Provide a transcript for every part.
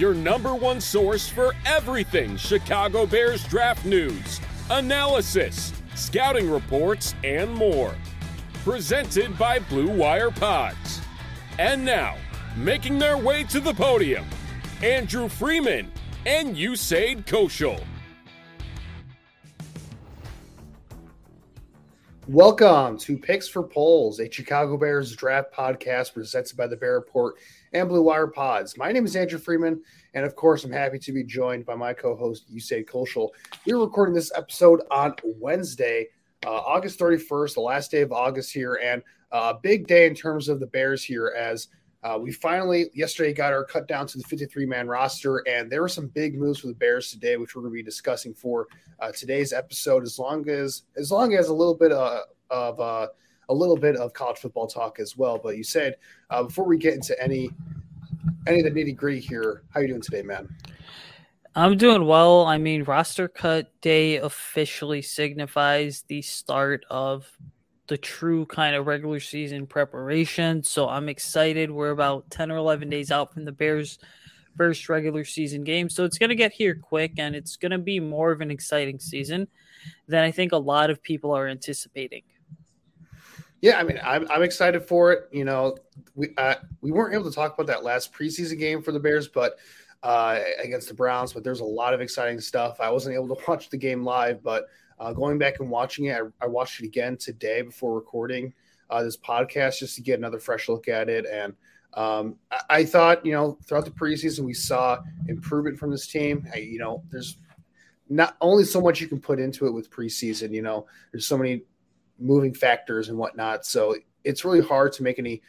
your number one source for everything Chicago Bears draft news, analysis, scouting reports, and more. Presented by Blue Wire Pods. And now, making their way to the podium, Andrew Freeman and Usaid Koshal. Welcome to Picks for Poles, a Chicago Bears draft podcast presented by the Bear Report and Blue Wire Pods. My name is Andrew Freeman, and of course, I'm happy to be joined by my co-host Usaid Koshal. We're recording this episode on Wednesday, uh, August 31st, the last day of August here, and uh, a big day in terms of the Bears here as uh, we finally yesterday got our cut down to the 53 man roster, and there were some big moves for the Bears today, which we're going to be discussing for uh, today's episode. As long as as long as a little bit uh, of uh, a little bit of college football talk as well. But Usaid uh, before we get into any any of the nitty gritty here, how you doing today, man? I'm doing well. I mean, roster cut day officially signifies the start of the true kind of regular season preparation. So I'm excited. We're about 10 or 11 days out from the Bears' first regular season game. So it's going to get here quick and it's going to be more of an exciting season than I think a lot of people are anticipating. Yeah, I mean, I'm, I'm excited for it. You know, we uh, we weren't able to talk about that last preseason game for the Bears, but uh, against the Browns. But there's a lot of exciting stuff. I wasn't able to watch the game live, but uh, going back and watching it, I, I, watched it again today before recording uh, this podcast just to get another fresh look at it. And um, I, I, thought, you know, throughout the preseason, we saw improvement from this team. I, you know, there's not only so much you can put into it with preseason, you know, there's so many moving factors and whatnot. So it's really hard to make any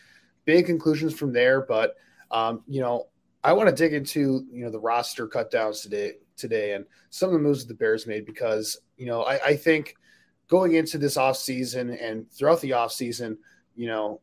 big conclusions from there. But, um, you know, I want to dig into, you know, the roster cut downs today today and some of the moves that the Bears made because, you know, I, I think going into this offseason and throughout the offseason, you know,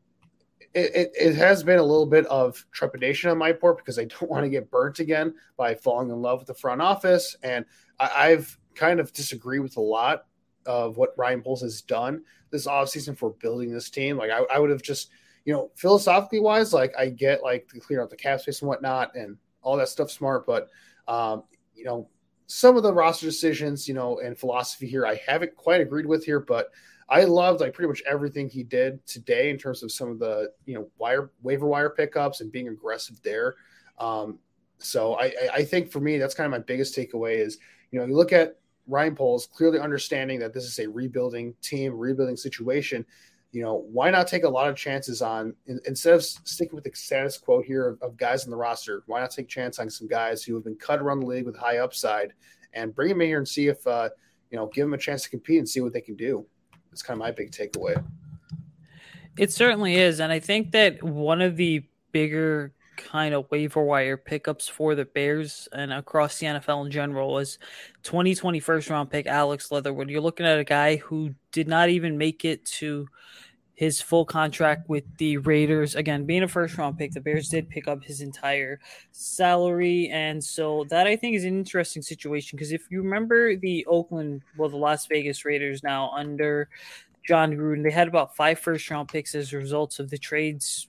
it, it, it, has been a little bit of trepidation on my part because I don't want to get burnt again by falling in love with the front office. And I, have kind of disagreed with a lot of what Ryan Poles has done this offseason for building this team. Like I, I would have just, you know, philosophically wise, like I get like to clear out the cap space and whatnot and all that stuff smart, but um, you know, some of the roster decisions, you know, and philosophy here, I haven't quite agreed with here, but I loved like pretty much everything he did today in terms of some of the, you know, wire waiver wire pickups and being aggressive there. Um, so I, I think for me, that's kind of my biggest takeaway is, you know, you look at Ryan Poles clearly understanding that this is a rebuilding team, rebuilding situation you know, why not take a lot of chances on instead of sticking with the status quo here of, of, guys in the roster? Why not take a chance on some guys who have been cut around the league with high upside and bring them in here and see if uh, you know, give them a chance to compete and see what they can do. That's kind of my big takeaway. It certainly is, and I think that one of the bigger kind of waiver wire pickups for the Bears and across the NFL in general was 2020 first round pick Alex Leatherwood. You're looking at a guy who did not even make it to his full contract with the Raiders. Again, being a first round pick, the Bears did pick up his entire salary. And so that I think is an interesting situation because if you remember the Oakland, well, the Las Vegas Raiders now under Jon Gruden. They had about five first round picks as a result of the trades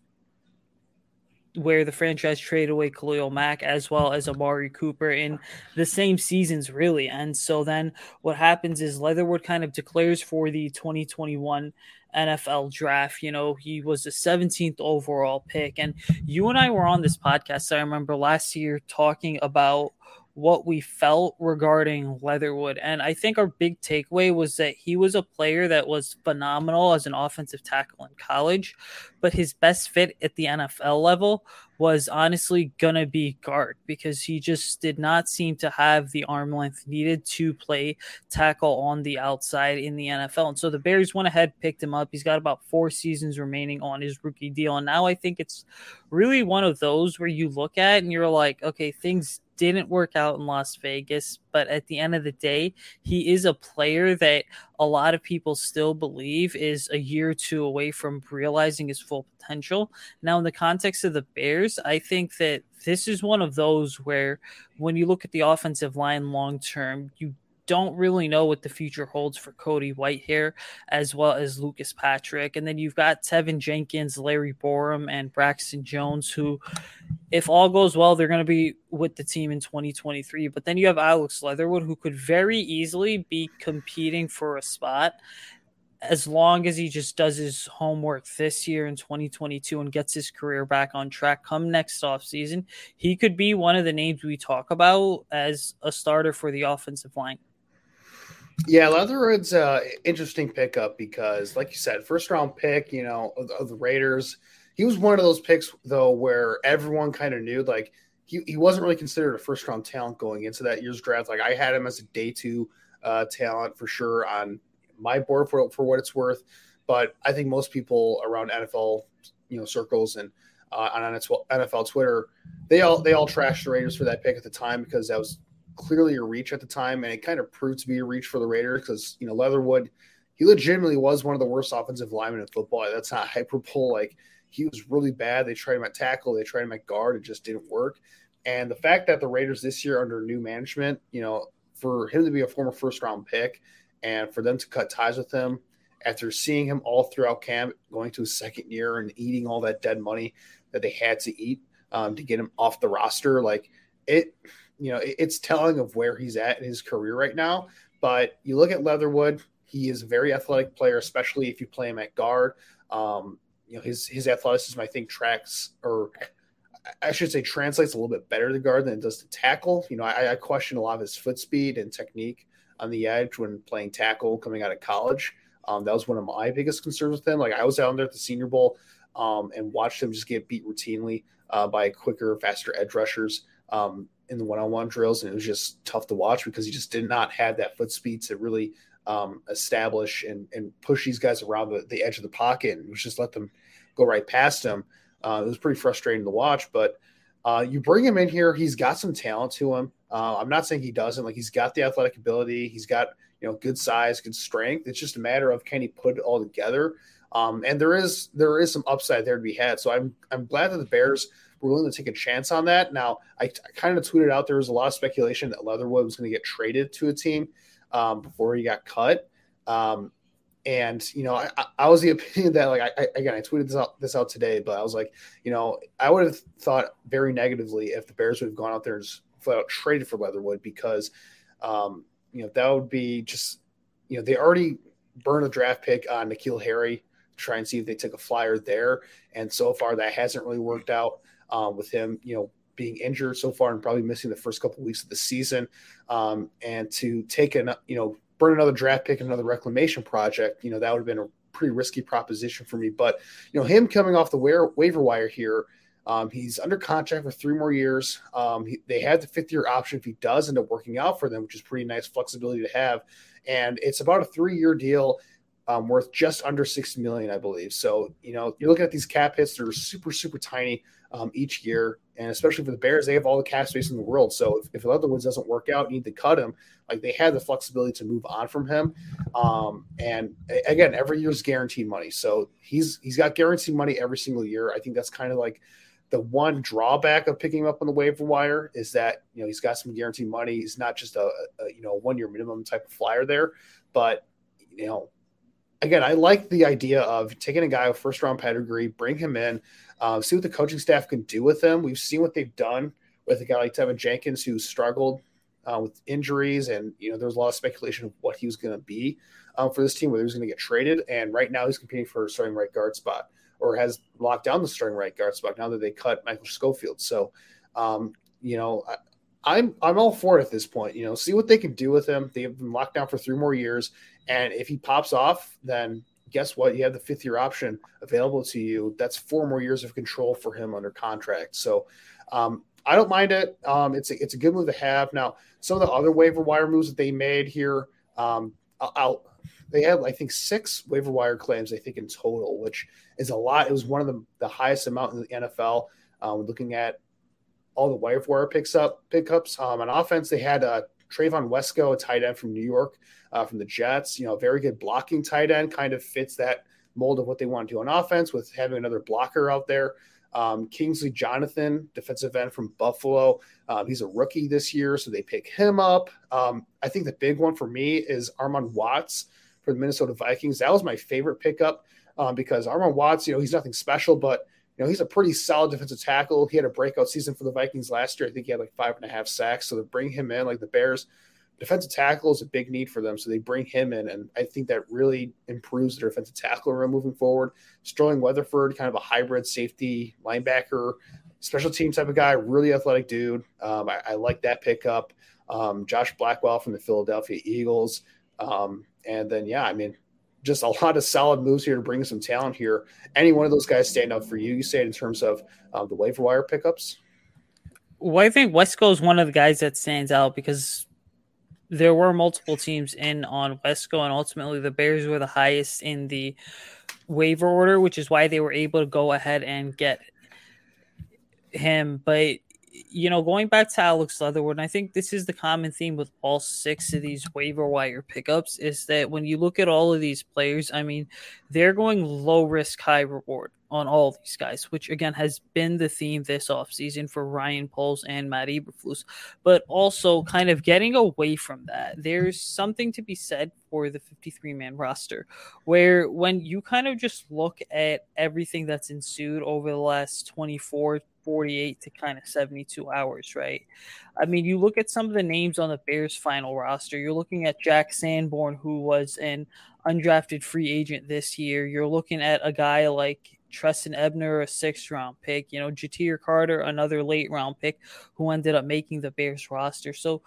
where the franchise traded away Khalil Mack as well as Amari Cooper in the same seasons, really. And so then what happens is Leatherwood kind of declares for the 2021 NFL draft. You know, he was the 17th overall pick. And you and I were on this podcast, I remember last year talking about what we felt regarding Leatherwood. And I think our big takeaway was that he was a player that was phenomenal as an offensive tackle in college, but his best fit at the NFL level was honestly going to be guard because he just did not seem to have the arm length needed to play tackle on the outside in the NFL. And so the Bears went ahead, picked him up. He's got about four seasons remaining on his rookie deal. And now I think it's really one of those where you look at and you're like, okay, things didn't work out in Las Vegas, but at the end of the day, he is a player that a lot of people still believe is a year or two away from realizing his full potential. Now, in the context of the Bears, I think that this is one of those where when you look at the offensive line long term, you don't really know what the future holds for Cody Whitehair as well as Lucas Patrick. And then you've got Teven Jenkins, Larry Borom, and Braxton Jones, who, if all goes well, they're going to be with the team in 2023. But then you have Alex Leatherwood, who could very easily be competing for a spot as long as he just does his homework this year in 2022 and gets his career back on track come next offseason, he could be one of the names we talk about as a starter for the offensive line. Yeah, Leatherwood's uh interesting pickup because, like you said, first round pick, you know, of, of the Raiders. He was one of those picks though where everyone kind of knew like he, he wasn't really considered a first round talent going into that year's draft. Like I had him as a day two uh, talent for sure on my board for for what it's worth. But I think most people around NFL, you know, circles and uh, on NFL Twitter, they all they all trashed the Raiders for that pick at the time because that was clearly a reach at the time, and it kind of proved to be a reach for the Raiders because you know Leatherwood, he legitimately was one of the worst offensive linemen in football. That's not hyperbole. Like he was really bad. They tried him at tackle, they tried him at guard, it just didn't work. And the fact that the Raiders this year under new management, you know, for him to be a former first round pick and for them to cut ties with him after seeing him all throughout camp, going to his second year and eating all that dead money that they had to eat um, to get him off the roster, like it you know, it's telling of where he's at in his career right now. But you look at Leatherwood, he is a very athletic player, especially if you play him at guard. Um, you know, his his athleticism, I think, tracks or I should say translates a little bit better to guard than it does to tackle. You know, I, I question a lot of his foot speed and technique on the edge when playing tackle coming out of college. Um, that was one of my biggest concerns with him. Like I was out there at the Senior Bowl um, and watched him just get beat routinely uh, by quicker, faster edge rushers. Um, in the one-on-one drills, and it was just tough to watch because he just did not have that foot speed to really um, establish and, and push these guys around the, the edge of the pocket and just let them go right past him. Uh, it was pretty frustrating to watch, but uh, you bring him in here. He's got some talent to him. Uh, I'm not saying he doesn't. Like he's got the athletic ability. He's got you know good size, good strength. It's just a matter of can he put it all together. Um, and there is there is some upside there to be had. So I'm I'm glad that the Bears willing to take a chance on that. Now, I, I kind of tweeted out there was a lot of speculation that Leatherwood was going to get traded to a team um, before he got cut. Um, and you know, I, I, was the opinion that like I, again I tweeted this out this out today, but I was like, you know, I would have thought very negatively if the Bears would have gone out there and flat out traded for Leatherwood because, um, you know, that would be just, you know, they already burned a draft pick on N'Keal Harry try and see if they took a flyer there. And so far, that hasn't really worked out um, with him, you know, being injured so far and probably missing the first couple of weeks of the season. Um, and to take an, you know, burn another draft pick, and another reclamation project, you know, that would have been a pretty risky proposition for me. But, you know, him coming off the wa- waiver wire here, um, he's under contract for three more years. Um, he, they have the fifth year option if he does end up working out for them, which is pretty nice flexibility to have. And it's about a three year deal um, worth just under 60 million, I believe. So, you know, you're looking at these cap hits, they're super, super tiny um, each year. And especially for the Bears, they have all the cap space in the world. So if, if Leatherwoods doesn't work out, you need to cut him, like they have the flexibility to move on from him. Um, and again, every year is guaranteed money. So he's he's got guaranteed money every single year. I think that's kind of like the one drawback of picking him up on the waiver wire is that you know he's got some guaranteed money. He's not just a, a you know one year minimum type of flyer there, but you know again, I like the idea of taking a guy with first round pedigree, bring him in, uh, see what the coaching staff can do with him. We've seen what they've done with a guy like Teven Jenkins who struggled uh, with injuries, and you know there was a lot of speculation of what he was going to be um, for this team, whether he was going to get traded. And right now he's competing for a starting right guard spot, or has locked down the starting right guard spot now that they cut Michael Schofield. So, um, you know, I, I'm I'm all for it at this point. You know, see what they can do with him. They have been locked down for three more years, and if he pops off, then guess what? You have the fifth year option available to you. That's four more years of control for him under contract. So um, I don't mind it. Um, it's a, it's a good move to have. Now, some of the other waiver wire moves that they made here, um, I'll, they had I think six waiver wire claims I think in total, which is a lot. It was one of the, the highest amount in the NFL. Um, looking at all the waiver wire picks up pickups um, on offense, they had uh, Trevon Wesco, a tight end from New York, uh, from the Jets. You know, very good blocking tight end, kind of fits that mold of what they want to do on offense with having another blocker out there. Um, Kingsley Jonathan, defensive end from Buffalo. Um, he's a rookie this year, so they pick him up. Um, I think the big one for me is Armon Watts for the Minnesota Vikings. That was my favorite pickup um, because Armon Watts, you know, he's nothing special, but you know, he's a pretty solid defensive tackle. He had a breakout season for the Vikings last year. I think he had like five and a half sacks. So to bring him in, like the Bears, defensive tackle is a big need for them. So they bring him in, and I think that really improves their defensive tackle room moving forward. Sterling Weatherford, kind of a hybrid safety linebacker, special team type of guy, really athletic dude. Um, I, I, like that pickup. Um, Josh Blackwell from the Philadelphia Eagles. Um, and then, yeah, I mean, just a lot of solid moves here to bring some talent here. Any one of those guys stand out for you? Usaid in terms of uh, the waiver wire pickups. Well, I think Wesco is one of the guys that stands out because there were multiple teams in on Wesco, and ultimately the Bears were the highest in the waiver order, which is why they were able to go ahead and get him. But you know, going back to Alex Leatherwood, I think this is the common theme with all six of these waiver wire pickups is that when you look at all of these players, I mean, they're going low risk, high reward on all these guys, which again has been the theme this offseason for Ryan Poles and Matt Eberflus. But also kind of getting away from that, there's something to be said for the 53 man roster, where when you kind of just look at everything that's ensued over the last 24 48 to kind of 72 hours, right? I mean, you look at some of the names on the Bears final roster. You're looking at Jack Sanborn, who was an undrafted free agent this year. You're looking at a guy like Trestan Ebner, a sixth round pick, you know, Ja'Tyre Carter, another late round pick who ended up making the Bears roster. So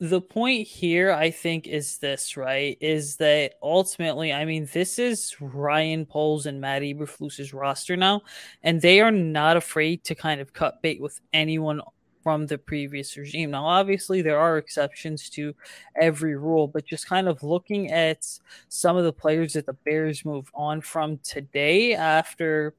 the point here, I think, is this, right? Is that ultimately, I mean, this is Ryan Poles and Matt Eberflus's roster now, and they are not afraid to kind of cut bait with anyone from the previous regime. Now, obviously, there are exceptions to every rule, but just kind of looking at some of the players that the Bears moved on from today after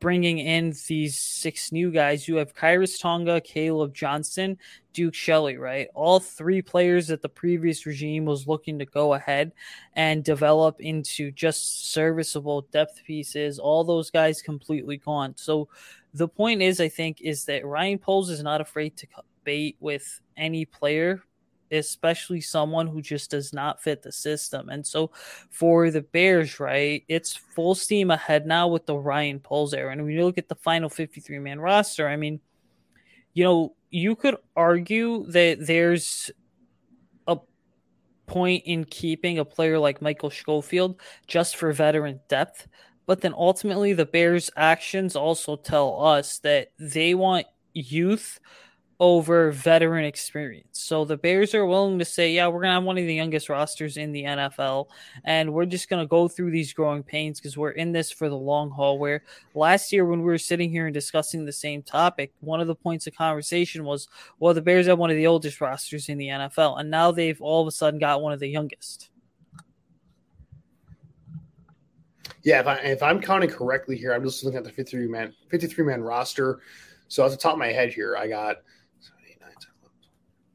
bringing in these six new guys. You have Khyiris Tonga, Caleb Johnson, Duke Shelley, right? All three players that the previous regime was looking to go ahead and develop into just serviceable depth pieces. All those guys completely gone. So the point is, I think, is that Ryan Poles is not afraid to bait with any player especially someone who just does not fit the system. And so for the Bears, right, it's full steam ahead now with the Ryan Poles era. And when you look at the final 53 man roster, I mean, you know, you could argue that there's a point in keeping a player like Michael Schofield just for veteran depth. But then ultimately, the Bears' actions also tell us that they want youth over veteran experience. So the Bears are willing to say, yeah, we're going to have one of the youngest rosters in the NFL, and we're just going to go through these growing pains because we're in this for the long haul. Where last year, when we were sitting here and discussing the same topic, one of the points of conversation was, well, the Bears have one of the oldest rosters in the NFL, and now they've all of a sudden got one of the youngest. Yeah, if, I, if I'm counting correctly here, I'm just looking at the 53 man 53 man roster. So at the top of my head here, I got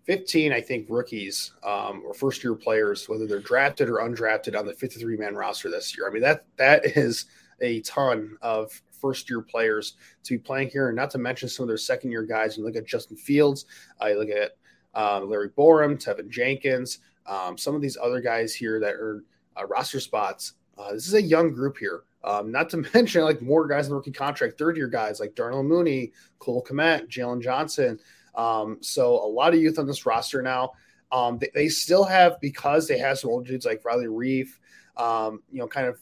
15, I think, rookies um, or first year players, whether they're drafted or undrafted, on the 53 man roster this year. I mean, that that is a ton of first year players to be playing here, and not to mention some of their second year guys. You look at Justin Fields, I uh, look at um, Larry Borom, Teven Jenkins, um, some of these other guys here that are uh, roster spots. Uh, this is a young group here. Um, not to mention like more guys in the rookie contract, third year guys like Darnell Mooney, Cole Kmet, Jaylon Johnson. Um, so a lot of youth on this roster now. Um, they, they, still have because they have some old dudes like Riley Reiff, um, you know, kind of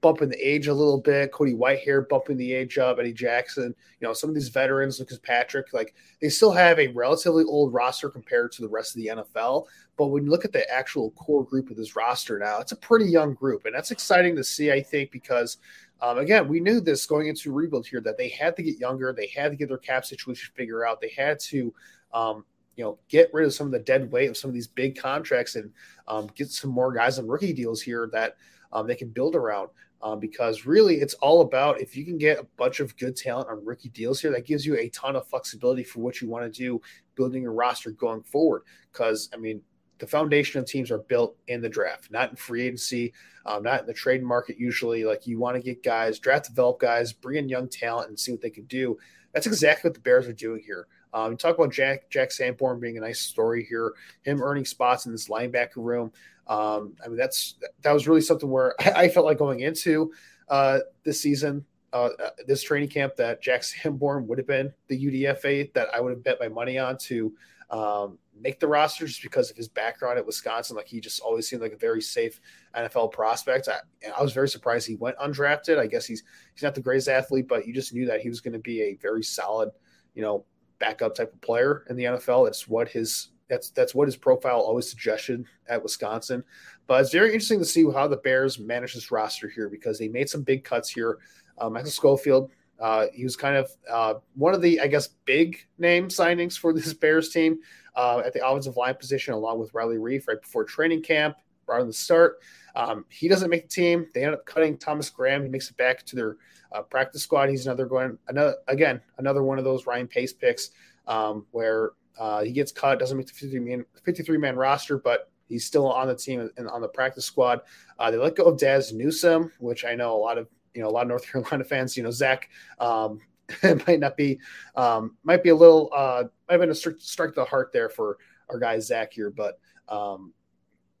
bumping the age a little bit. Cody Whitehair bumping the age up. Eddie Jackson, you know, some of these veterans, Lucas Patrick, like they still have a relatively old roster compared to the rest of the NFL. But when you look at the actual core group of this roster now, it's a pretty young group, and that's exciting to see. I think because um, again, we knew this going into rebuild here that they had to get younger, they had to get their cap situation figured out, they had to. Um, you know, get rid of some of the dead weight of some of these big contracts and um, get some more guys on rookie deals here that um, they can build around um, because really it's all about if you can get a bunch of good talent on rookie deals here, that gives you a ton of flexibility for what you want to do building your roster going forward. Because, I mean, the foundation of teams are built in the draft, not in free agency, um, not in the trade market. Usually, like you want to get guys, draft, develop guys, bring in young talent, and see what they can do. That's exactly what the Bears are doing here. Um, you talk about Jack Jack Sanborn being a nice story here, him earning spots in this linebacker room. Um, I mean, that's that was really something where I, I felt like going into uh, this season, uh, uh this training camp, that Jack Sanborn would have been the UDFA that I would have bet my money on to um, make the roster just because of his background at Wisconsin. Like he just always seemed like a very safe NFL prospect. I, I was very surprised he went undrafted. I guess he's he's not the greatest athlete, but you just knew that he was going to be a very solid, you know, backup type of player in the NFL. That's what his that's that's what his profile always suggested at Wisconsin. But it's very interesting to see how the Bears manage this roster here because they made some big cuts here. Uh, Michael Schofield, uh, he was kind of uh, one of the, I guess, big name signings for this Bears team uh, at the offensive line position, along with Riley Reiff right before training camp, right on the start. Um, he doesn't make the team. They end up cutting Thomas Graham. He makes it back to their uh, practice squad. He's another going another again another one of those Ryan Pace picks um, where uh, he gets cut, doesn't make the 53 man, 53 man roster, but he's still on the team and on the practice squad. Uh, they let go of Dazz Newsome, which I know a lot of you know a lot of North Carolina fans. You know Zach um, might not be um, might be a little uh, might have been a strike, strike the heart there for our guy Zach here, but um,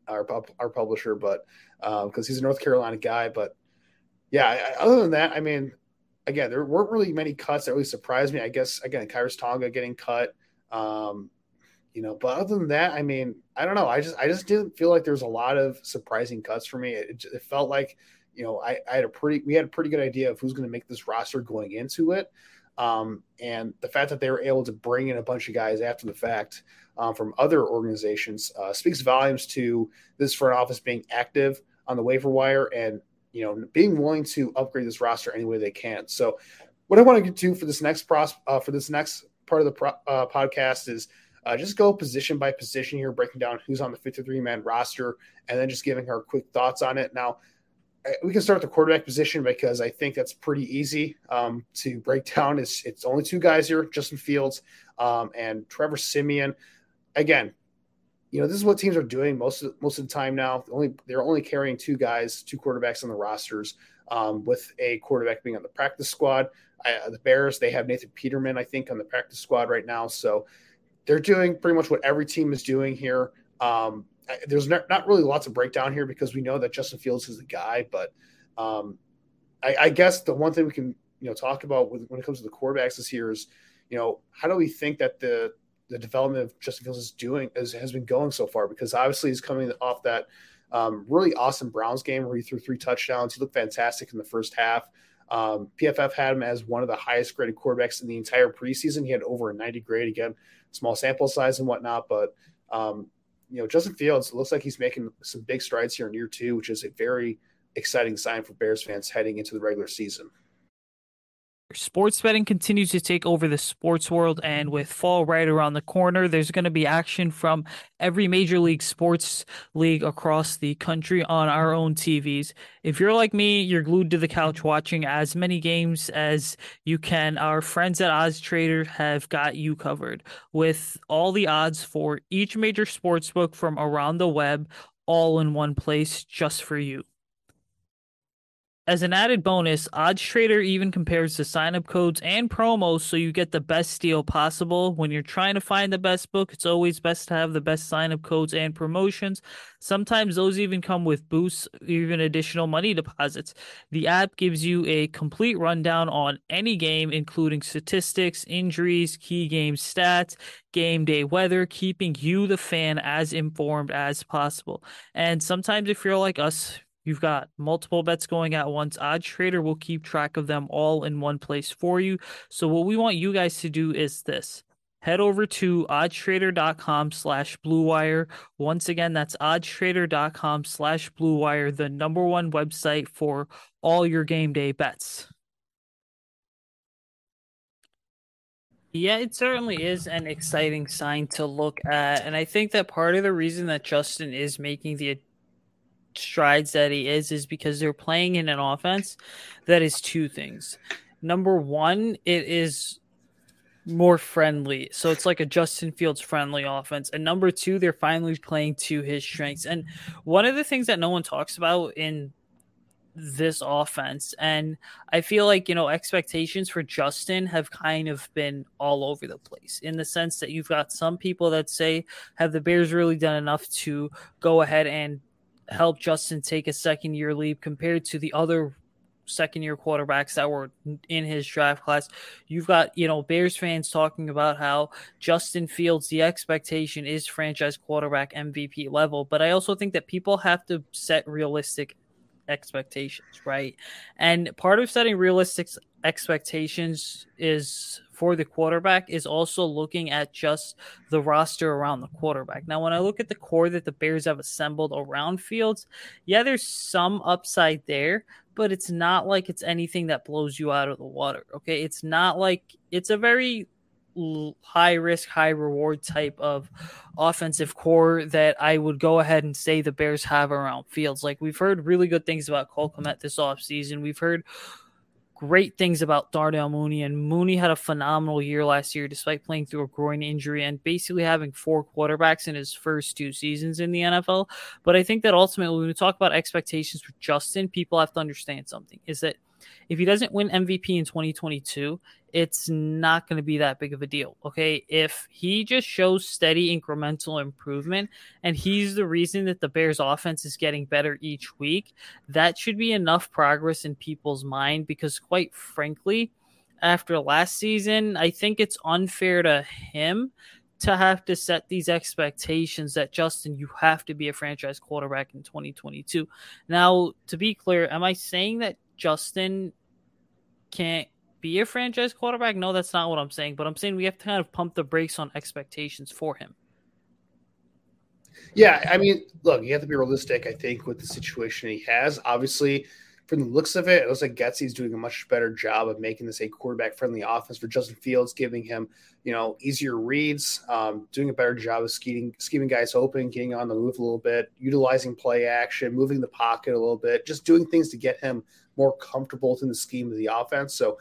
our our publisher, but because um, he's a North Carolina guy, but yeah. I, other than that, I mean, again, there weren't really many cuts that really surprised me. I guess again, Khyiris Tonga getting cut. Um, you know, but other than that, I mean, I don't know. I just I just didn't feel like there was a lot of surprising cuts for me. It, it felt like, you know, I, I, had a pretty we had a pretty good idea of who's going to make this roster going into it. Um, and the fact that they were able to bring in a bunch of guys after the fact um, from other organizations uh, speaks volumes to this front office being active on the waiver wire and you know being willing to upgrade this roster any way they can. So, what I want to get to for this next pros uh, for this next part of the pro, uh, podcast is uh, just go position by position here, breaking down who's on the 53 man roster, and then just giving our quick thoughts on it. Now, we can start the quarterback position because I think that's pretty easy um, to break down. It's it's only two guys here: Justin Fields um, and Trevor Siemian. Again, you know this is what teams are doing most of most of the time now. Only they're only carrying two guys, two quarterbacks on the rosters, um, with a quarterback being on the practice squad. Uh, the Bears, they have Nathan Peterman, I think, on the practice squad right now. So they're doing pretty much what every team is doing here. Um, there's not, really lots of breakdown here because we know that Justin Fields is the guy. But um, I, I, guess the one thing we can you know talk about with, when it comes to the quarterbacks this year is you know how do we think that the the development of Justin Fields is doing is, has been going so far because obviously he's coming off that um, really awesome Browns game where he threw three touchdowns. He looked fantastic in the first half. Um, PFF had him as one of the highest graded quarterbacks in the entire preseason. He had over a 90 grade again, small sample size and whatnot. But, um, you know, Justin Fields looks like he's making some big strides here in year two, which is a very exciting sign for Bears fans heading into the regular season. Sports betting continues to take over the sports world, and with fall right around the corner, there's going to be action from every major league sports league across the country on our own TVs. If you're like me, you're glued to the couch watching as many games as you can. Our friends at Odds Trader have got you covered with all the odds for each major sports book from around the web, all in one place just for you. As an added bonus, Odds Trader even compares the sign-up codes and promos so you get the best deal possible. When you're trying to find the best book, it's always best to have the best sign-up codes and promotions. Sometimes those even come with boosts, even additional money deposits. The app gives you a complete rundown on any game, including statistics, injuries, key game stats, game day weather, keeping you, the fan, as informed as possible. And sometimes, if you're like us, You've got multiple bets going at once. Odds Trader will keep track of them all in one place for you. So what we want you guys to do is this. Head over to oddstrader.com slash bluewire. Once again, that's oddstrader.com slash bluewire, the number one website for all your game day bets. Yeah, it certainly is an exciting sign to look at. And I think that part of the reason that Justin is making the strides that he is is because they're playing in an offense that is two things. Number one, it is more friendly. So it's like a Justin Fields friendly offense. And number two, they're finally playing to his strengths. And one of the things that no one talks about in this offense, and I feel like, you know, expectations for Justin have kind of been all over the place in the sense that you've got some people that say, have the Bears really done enough to go ahead and help Justin take a second year leap compared to the other second year quarterbacks that were in his draft class. You've got, you know, Bears fans talking about how Justin Fields, the expectation is franchise quarterback MVP level. But I also think that people have to set realistic expectations, right? And part of setting realistic expectations is for the quarterback is also looking at just the roster around the quarterback. Now, when I look at the core that the Bears have assembled around Fields, yeah, there's some upside there, but it's not like it's anything that blows you out of the water. Okay. It's not like it's a very high risk, high reward type of offensive core that I would go ahead and say the Bears have around Fields. Like we've heard really good things about Cole Kmet this offseason. We've heard great things about Darnell Mooney, and Mooney had a phenomenal year last year despite playing through a groin injury and basically having four quarterbacks in his first two seasons in the NFL. But I think that ultimately, when we talk about expectations for Justin, people have to understand something is that if he doesn't win MVP in 2022, it's not going to be that big of a deal. Okay. If he just shows steady incremental improvement and he's the reason that the Bears offense is getting better each week, that should be enough progress in people's mind because, quite frankly, after last season, I think it's unfair to him to have to set these expectations that Justin, you have to be a franchise quarterback in 2022. Now, to be clear, am I saying that Justin can't be a franchise quarterback? No, that's not what I'm saying. But I'm saying we have to kind of pump the brakes on expectations for him. Yeah, I mean, look, you have to be realistic. I think with the situation he has, obviously, from the looks of it, it looks like Getsy's doing a much better job of making this a quarterback-friendly offense for Justin Fields, giving him, you know, easier reads, um, doing a better job of scheming, scheming guys open, getting on the move a little bit, utilizing play action, moving the pocket a little bit, just doing things to get him more comfortable within the scheme of the offense. So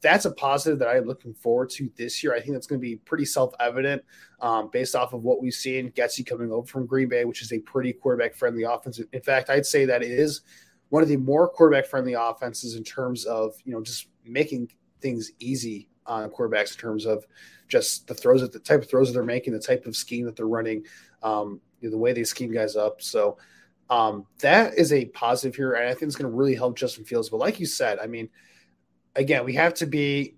that's a positive that I'm looking forward to this year. I think that's going to be pretty self evident um, based off of what we've seen. Getsy coming over from Green Bay, which is a pretty quarterback friendly offense. In fact, I'd say that it is one of the more quarterback friendly offenses in terms of you know just making things easy on quarterbacks in terms of just the throws that the type of throws that they're making, the type of scheme that they're running, um, you know, the way they scheme guys up. So um, that is a positive here, and I think it's going to really help Justin Fields. But like you said, I mean again, we have to be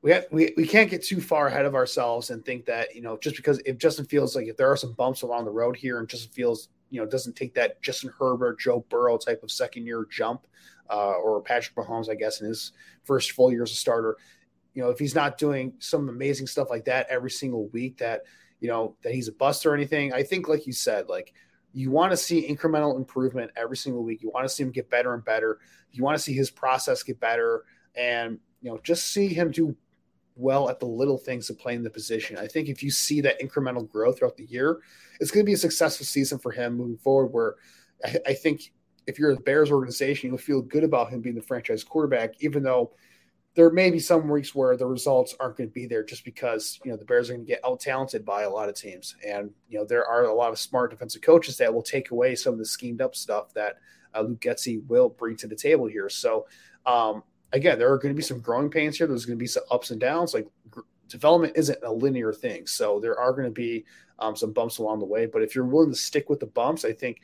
we have, we, we can't get too far ahead of ourselves and think that you know just because if Justin Fields like if there are some bumps along the road here and Justin Fields you know doesn't take that Justin Herbert Joe Burrow type of second year jump uh, or Patrick Mahomes I guess in his first full year as a starter you know if he's not doing some amazing stuff like that every single week that you know that he's a bust or anything I think like you said like you want to see incremental improvement every single week you want to see him get better and better you want to see his process get better and you know just see him do well at the little things of playing the position. I think if you see that incremental growth throughout the year, it's going to be a successful season for him moving forward. Where I, I think if you're the Bears organization, you'll feel good about him being the franchise quarterback, even though there may be some weeks where the results aren't going to be there just because you know the Bears are going to get out talented by a lot of teams, and you know there are a lot of smart defensive coaches that will take away some of the schemed up stuff that uh, Luke Getsy will bring to the table here. So, um, again, there are going to be some growing pains here. There's going to be some ups and downs. Like development isn't a linear thing, so there are going to be um, some bumps along the way. But if you're willing to stick with the bumps, I think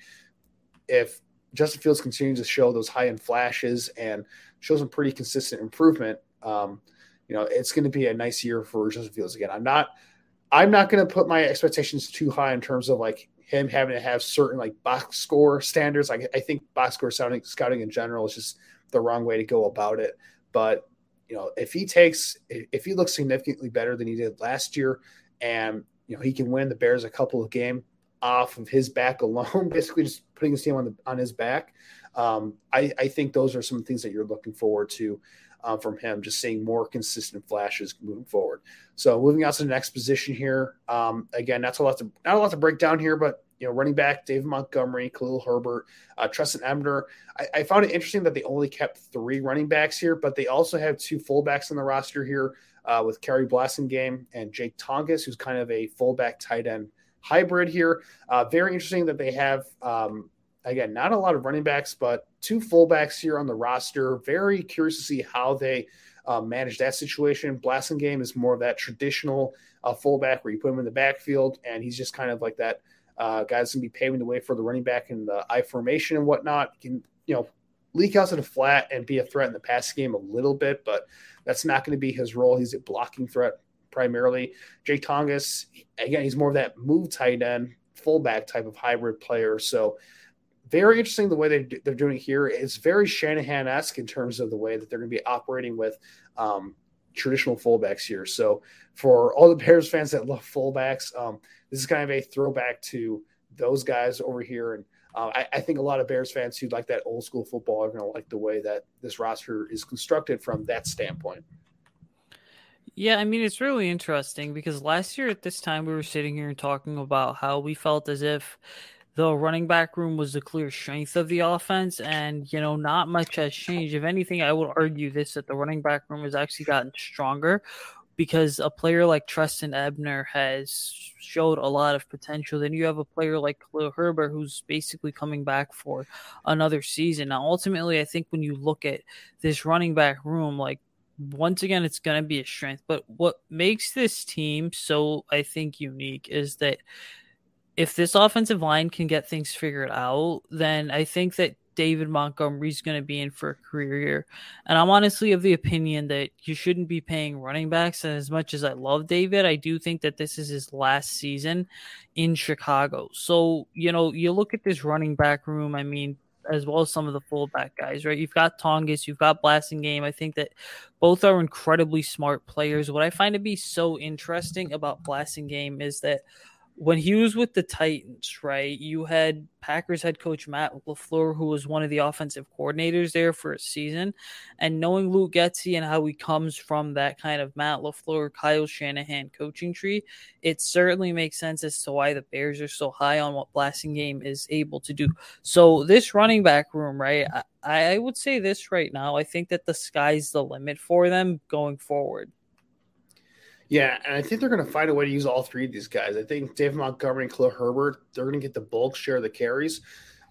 if Justin Fields continues to show those high end flashes and show some pretty consistent improvement, um, you know, it's going to be a nice year for Justin Fields again. I'm not, I'm not going to put my expectations too high in terms of like him having to have certain like box score standards. Like I think box score scouting, scouting in general is just the wrong way to go about it. But you know, if he takes, if he looks significantly better than he did last year, and you know he can win the Bears a couple of game off of his back alone, basically just putting his team on the on his back. Um, I, I think those are some things that you're looking forward to uh, from him, just seeing more consistent flashes moving forward. So moving on to the next position here. Um, again, that's a lot to not a lot to break down here, but you know, running back David Montgomery, Khalil Herbert, uh, Trestan Ebner. I, I, found it interesting that they only kept three running backs here, but they also have two fullbacks on the roster here uh, with Khari Blasingame and Jake Tonges, who's kind of a fullback tight end hybrid here. Uh, very interesting that they have, um, again, not a lot of running backs, but two fullbacks here on the roster. Very curious to see how they uh, manage that situation. Blasingame is more of that traditional uh, fullback where you put him in the backfield, and he's just kind of like that – uh, guys going to be paving the way for the running back in the I formation and whatnot. He can you know leak out to the flat and be a threat in the pass game a little bit, but that's not going to be his role. He's a blocking threat primarily. Jay Tonges, again, he's more of that move tight end, fullback type of hybrid player. So very interesting the way they, they're doing it here. It's very Shanahan esque in terms of the way that they're going to be operating with um, traditional fullbacks here. So for all the Bears fans that love fullbacks, um, this is kind of a throwback to those guys over here. And uh, I, I, think a lot of Bears fans who like that old school football are going to like the way that this roster is constructed from that standpoint. Yeah, I mean, it's really interesting because last year at this time we were sitting here and talking about how we felt as if the running back room was the clear strength of the offense, and you know, not much has changed. If anything, I would argue this that the running back room has actually gotten stronger because a player like Trestan Ebner has showed a lot of potential. Then you have a player like Khalil Herbert who's basically coming back for another season. Now, ultimately, I think when you look at this running back room, like once again, it's going to be a strength. But what makes this team so, I think, unique is that if this offensive line can get things figured out, then I think that David Montgomery's going to be in for a career year. And I'm honestly of the opinion that you shouldn't be paying running backs. And as much as I love David, I do think that this is his last season in Chicago. So, you know, you look at this running back room, I mean, as well as some of the fullback guys, right? You've got Tonges, you've got Blasingame. I think that both are incredibly smart players. What I find to be so interesting about Blasingame is that when he was with the Titans, right, you had Packers head coach Matt LaFleur, who was one of the offensive coordinators there for a season. And knowing Luke Getsy and how he comes from that kind of Matt LaFleur, Kyle Shanahan coaching tree, it certainly makes sense as to why the Bears are so high on what Blasingame is able to do. So, this running back room, right, I, I would say this right now. I think that the sky's the limit for them going forward. Yeah, and I think they're going to find a way to use all three of these guys. I think David Montgomery and Khalil Herbert, they're going to get the bulk share of the carries.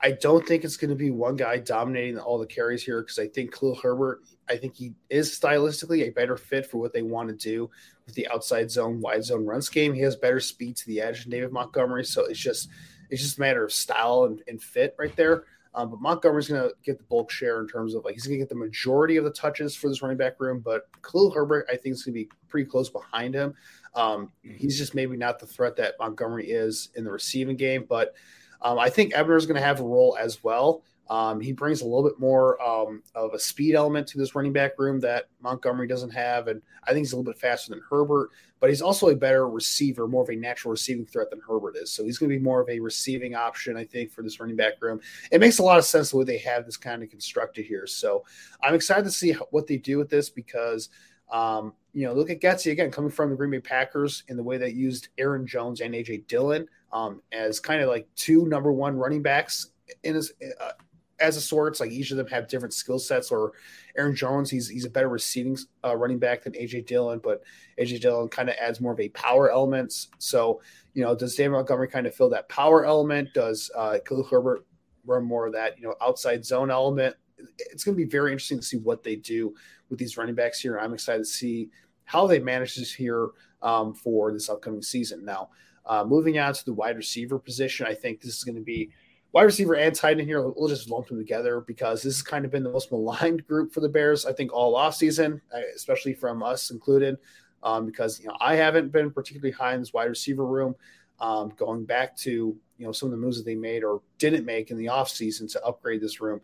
I don't think it's going to be one guy dominating all the carries here because I think Khalil Herbert, I think he is stylistically a better fit for what they want to do with the outside zone, wide zone run scheme. He has better speed to the edge than David Montgomery, so it's just it's just a matter of style and, and fit right there. Um, but Montgomery's going to get the bulk share in terms of like he's going to get the majority of the touches for this running back room. But Khalil Herbert, I think, is going to be pretty close behind him. Um, he's just maybe not the threat that Montgomery is in the receiving game. But um, I think Ebner is going to have a role as well. Um, he brings a little bit more um, of a speed element to this running back room that Montgomery doesn't have, and I think he's a little bit faster than Herbert. But he's also a better receiver, more of a natural receiving threat than Herbert is. So he's going to be more of a receiving option, I think, for this running back room. It makes a lot of sense the way they have this kind of constructed here. So I'm excited to see what they do with this because. Um, you know, look at Getsy again, coming from the Green Bay Packers in the way they used Aaron Jones and AJ Dillon um, as kind of like two number one running backs in his uh, as a sorts. Like each of them have different skill sets. Or Aaron Jones, he's he's a better receiving uh, running back than AJ Dillon, but AJ Dillon kind of adds more of a power element. So you know, does David Montgomery kind of fill that power element? Does uh, Khalil Herbert run more of that, you know, outside zone element. It's going to be very interesting to see what they do with these running backs here. I'm excited to see how they manage this here um, for this upcoming season. Now, uh, moving on to the wide receiver position, I think this is going to be wide receiver and tight end here. We'll just lump them together because this has kind of been the most maligned group for the Bears, I think, all off season, especially from us included, um, because you know I haven't been particularly high in this wide receiver room. Um, going back to you know some of the moves that they made or didn't make in the offseason to upgrade this room.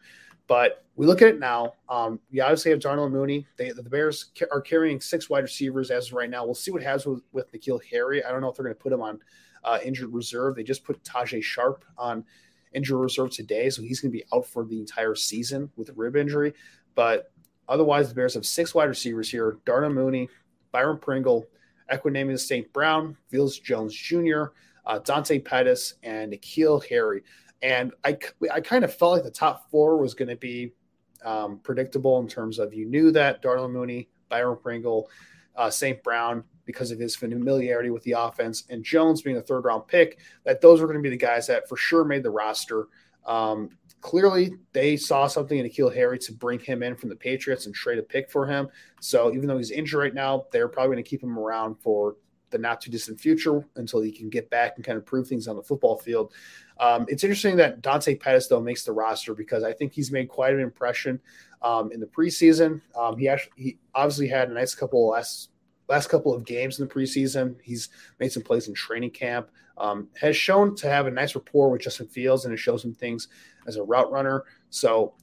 But we look at it now. Um, we obviously have Darnell Mooney. They, the Bears ca- are carrying six wide receivers as of right now. We'll see what happens with, with N'Keal Harry. I don't know if they're going to put him on uh, injured reserve. They just put Tajae Sharpe on injured reserve today, so he's going to be out for the entire season with a rib injury. But otherwise, the Bears have six wide receivers here: Darnell Mooney, Byron Pringle, Equanimeous St. Brown, Velus Jones Jr., uh, Dante Pettis, and N'Keal Harry. And I, I kind of felt like the top four was going to be um, predictable in terms of you knew that Darnell Mooney, Byron Pringle, uh, St. Brown, because of his familiarity with the offense, and Jones being a third round pick, that those were going to be the guys that for sure made the roster. Um, clearly, they saw something in N'Keal Harry to bring him in from the Patriots and trade a pick for him. So even though he's injured right now, they're probably going to keep him around for the not too distant future until he can get back and kind of prove things on the football field. Um, it's interesting that Dante Pettis though makes the roster because I think he's made quite an impression um, in the preseason. Um, he actually he obviously had a nice couple of last last couple of games in the preseason. He's made some plays in training camp. Um, has shown to have a nice rapport with Justin Fields and it shows him things as a route runner. So,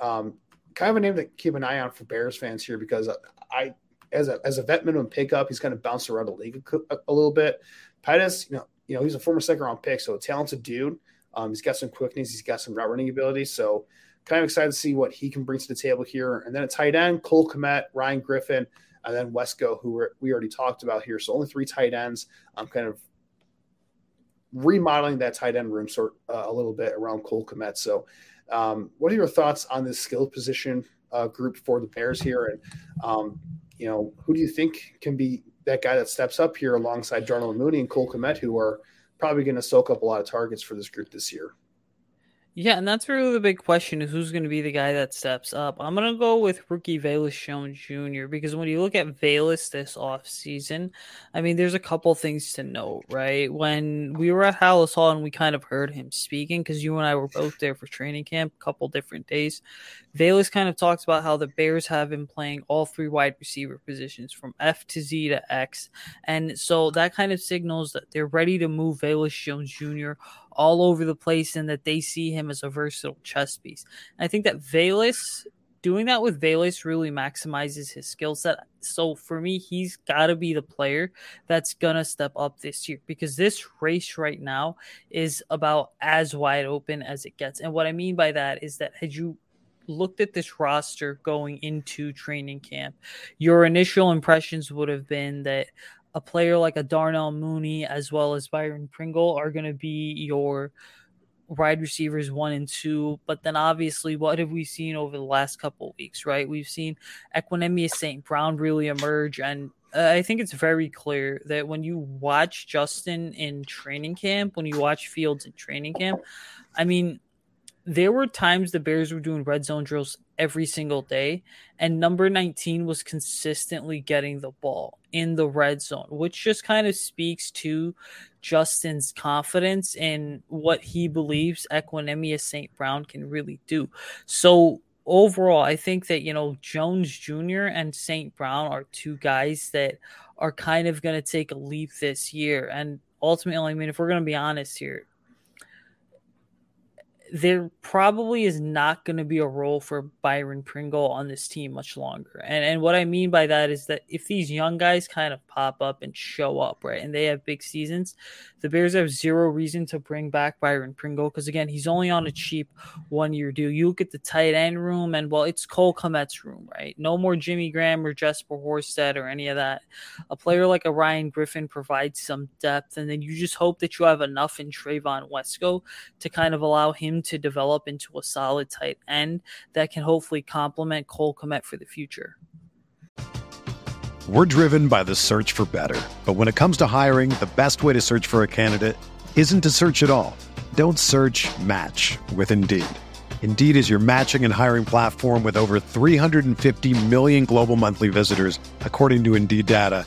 um, kind of a name to keep an eye on for Bears fans here because I as a as a vet minimum pickup, he's kind of bounced around the league a, a little bit. Pettis, you know, you know, he's a former second round pick, so a talented dude. Um, he's got some quickness, he's got some route running ability. So kind of excited to see what he can bring to the table here. And then a tight end, Cole Kmet, Ryan Griffin, and then Wesco, who we already talked about here. So only three tight ends. I'm kind of remodeling that tight end room sort uh, a little bit around Cole Kmet. So, um, what are your thoughts on this skill position uh, group for the Bears here? And um, you know, who do you think can be that guy that steps up here alongside Darnell Mooney and Cole Kmet, who are probably going to soak up a lot of targets for this group this year? Yeah, and that's really the big question is who's going to be the guy that steps up. I'm going to go with rookie Velus Jones Jr. because when you look at Velus this offseason, I mean, there's a couple things to note, right? When we were at Halas Hall and we kind of heard him speaking because you and I were both there for training camp a couple different days, Velus kind of talks about how the Bears have been playing all three wide receiver positions from F to Z to X. And so that kind of signals that they're ready to move Velus Jones Jr all over the place and that they see him as a versatile chess piece. And I think that Velus doing that with Velus really maximizes his skill set. So for me, he's got to be the player that's going to step up this year because this race right now is about as wide open as it gets. And what I mean by that is that had you looked at this roster going into training camp, your initial impressions would have been that a player like a Darnell Mooney as well as Byron Pringle are going to be your wide receivers one and two. But then obviously, what have we seen over the last couple weeks, right? We've seen Equanimeous St. Brown really emerge. And uh, I think it's very clear that when you watch Justin in training camp, when you watch Fields in training camp, I mean, there were times the Bears were doing red zone drills every single day, and number 19 was consistently getting the ball in the red zone, which just kind of speaks to Justin's confidence in what he believes Equanimeous St. Brown can really do. So, overall, I think that, you know, Jones Jr. and St. Brown are two guys that are kind of going to take a leap this year. And ultimately, I mean, if we're going to be honest here, there probably is not going to be a role for Byron Pringle on this team much longer. And and what I mean by that is that if these young guys kind of pop up and show up, right, and they have big seasons, the Bears have zero reason to bring back Byron Pringle because again, he's only on a cheap one year deal. You look at the tight end room, and well, it's Cole Kmet's room, right? No more Jimmy Graham or Jesper Horsted or any of that. A player like a Ryan Griffin provides some depth, and then you just hope that you have enough in Trevon Wesco to kind of allow him to develop into a solid tight end that can hopefully complement Cole Kmet for the future. We're driven by the search for better. But when it comes to hiring, the best way to search for a candidate isn't to search at all. Don't search, match with Indeed. Indeed is your matching and hiring platform with over 350 million global monthly visitors, according to Indeed data,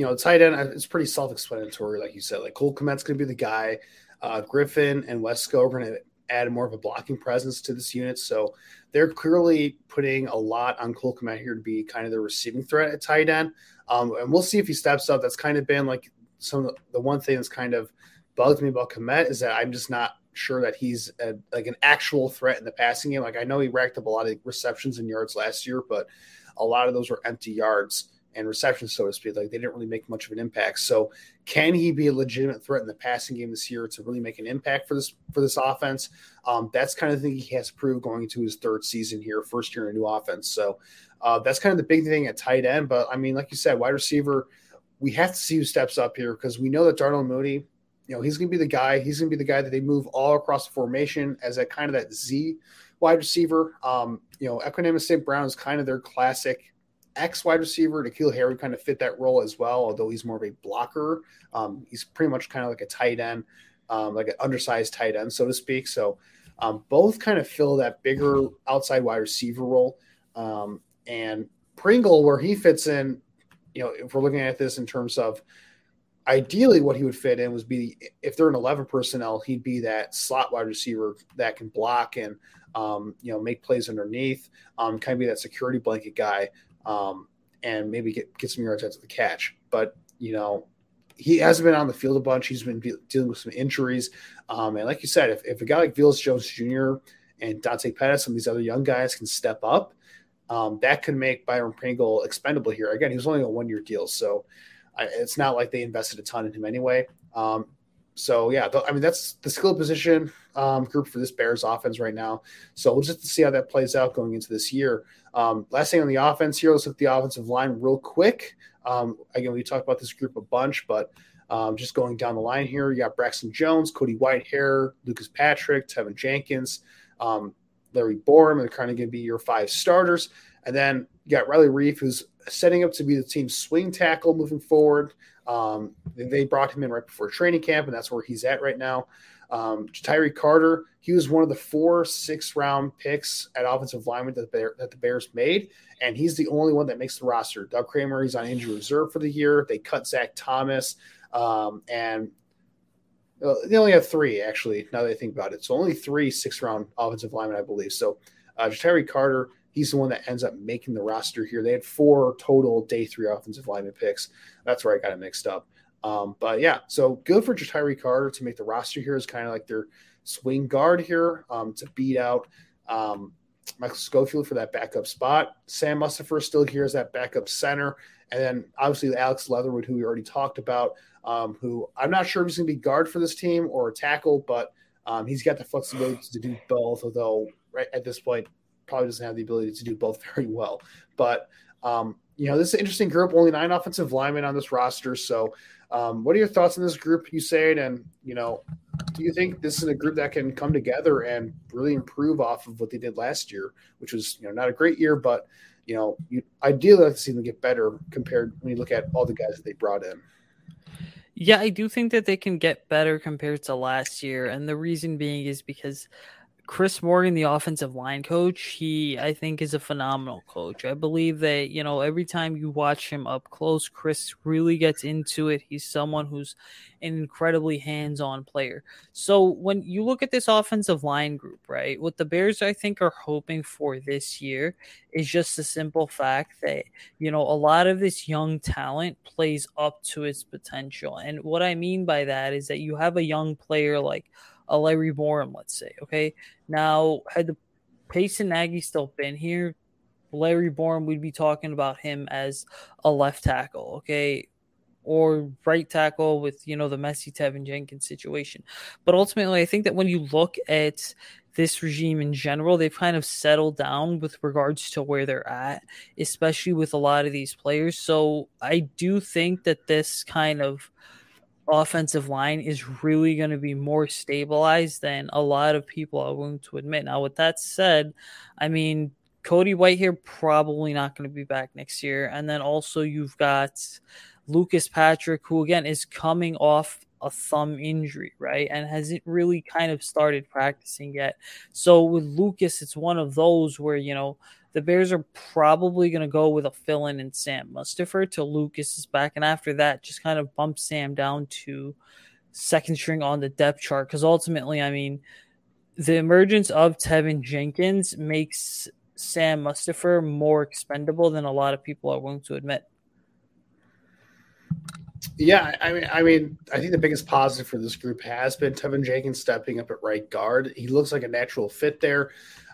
you know, tight end, it's pretty self explanatory, like you said. Like Cole Kmet's going to be the guy. Uh, Griffin and Wesco are going to add more of a blocking presence to this unit. So they're clearly putting a lot on Cole Kmet here to be kind of the receiving threat at tight end. Um, and we'll see if he steps up. That's kind of been like some of the, one thing that's kind of bugged me about Kmet is that I'm just not sure that he's a, like an actual threat in the passing game. Like I know he racked up a lot of receptions and yards last year, but a lot of those were empty yards and receptions, so to speak. Like they didn't really make much of an impact. So can he be a legitimate threat in the passing game this year to really make an impact for this for this offense? Um, that's kind of the thing he has to prove going into his third season here, first year in a new offense. So uh, that's kind of the big thing at tight end. But I mean, like you said, wide receiver, we have to see who steps up here because we know that Darnell Mooney, you know, he's going to be the guy. He's going to be the guy that they move all across the formation as that kind of that Z wide receiver. Um, you know, Equanimeous St. Brown is kind of their classic X wide receiver. N'Keal Harry kind of fit that role as well, although he's more of a blocker. Um, he's pretty much kind of like a tight end, um, like an undersized tight end, so to speak. So um, both kind of fill that bigger outside wide receiver role. Um, and Pringle, where he fits in, you know, if we're looking at this in terms of ideally what he would fit in was be if they're an 11 personnel, he'd be that slot wide receiver that can block and um, you know make plays underneath, um, kind of be that security blanket guy um, and maybe get, get some yards after the catch. But, you know, he hasn't been on the field a bunch. He's been dealing with some injuries. Um, and like you said, if, if a guy like Velus Jones Jr. and Dante Pettis, some of these other young guys can step up, um, that could make Byron Pringle expendable here. Again, he was only a one year deal. So I, it's not like they invested a ton in him anyway. Um, so yeah, I mean that's the skill position um, group for this Bears offense right now. So we'll just see how that plays out going into this year. Um, last thing on the offense here, let's look at the offensive line real quick. Um, again, we talked about this group a bunch, but um, just going down the line here, you got Braxton Jones, Cody Whitehair, Lucas Patrick, Teven Jenkins, um, Larry Borom. They're kind of going to be your five starters, and then you got Riley Reiff, who's setting up to be the team's swing tackle moving forward. Um, they brought him in right before training camp, and that's where he's at right now. Um, Ja'Tyre Carter, he was one of the four six round picks at offensive lineman that the, Bear, that the Bears made, and he's the only one that makes the roster. Doug Kramer, he's on injury reserve for the year. They cut Zach Thomas, um, and uh, they only have three actually. Now that I think about it, so only three six round offensive linemen, I believe. So uh, Ja'Tyre Carter, he's the one that ends up making the roster here. They had four total day three offensive lineman picks. That's where I got it mixed up. Um, but yeah, so good for Ja'Tyre Carter to make the roster here is kind of like their swing guard here um, to beat out um, Michael Schofield for that backup spot. Sam Mustipher still here as that backup center. And then obviously Alex Leatherwood, who we already talked about, um, who I'm not sure if he's going to be guard for this team or tackle, but um, he's got the flexibility to do both, although right at this point probably doesn't have the ability to do both very well. But um, you know, this is an interesting group. Only nine offensive linemen on this roster. So, um, what are your thoughts on this group, you say? And you know, do you think this is a group that can come together and really improve off of what they did last year, which was you know not a great year, but you know, you ideally like to see them get better compared when you look at all the guys that they brought in. Yeah, I do think that they can get better compared to last year, and the reason being is because Chris Morgan, the offensive line coach, he I think is a phenomenal coach. I believe that, you know, every time you watch him up close, Chris really gets into it. He's someone who's an incredibly hands-on player. So when you look at this offensive line group, right, what the Bears I think are hoping for this year is just the simple fact that, you know, a lot of this young talent plays up to its potential. And what I mean by that is that you have a young player like a Larry Borom, let's say. Okay. Now, had the Pace and Nagy still been here, Larry Borom, we'd be talking about him as a left tackle. Okay. Or right tackle with, you know, the messy Teven Jenkins situation. But ultimately, I think that when you look at this regime in general, they've kind of settled down with regards to where they're at, especially with a lot of these players. So I do think that this kind of offensive line is really going to be more stabilized than a lot of people are willing to admit. Now, with that said, I mean, Cody Whitehair probably not going to be back next year. And then also you've got Lucas Patrick, who again is coming off a thumb injury, right? And hasn't really kind of started practicing yet. So with Lucas, it's one of those where, you know, the Bears are probably going to go with a fill in and Sam Mustipher till Lucas is back. And after that, just kind of bump Sam down to second string on the depth chart. Because ultimately, I mean, the emergence of Teven Jenkins makes Sam Mustipher more expendable than a lot of people are willing to admit. Yeah, I mean, I mean, I think the biggest positive for this group has been Teven Jenkins stepping up at right guard. He looks like a natural fit there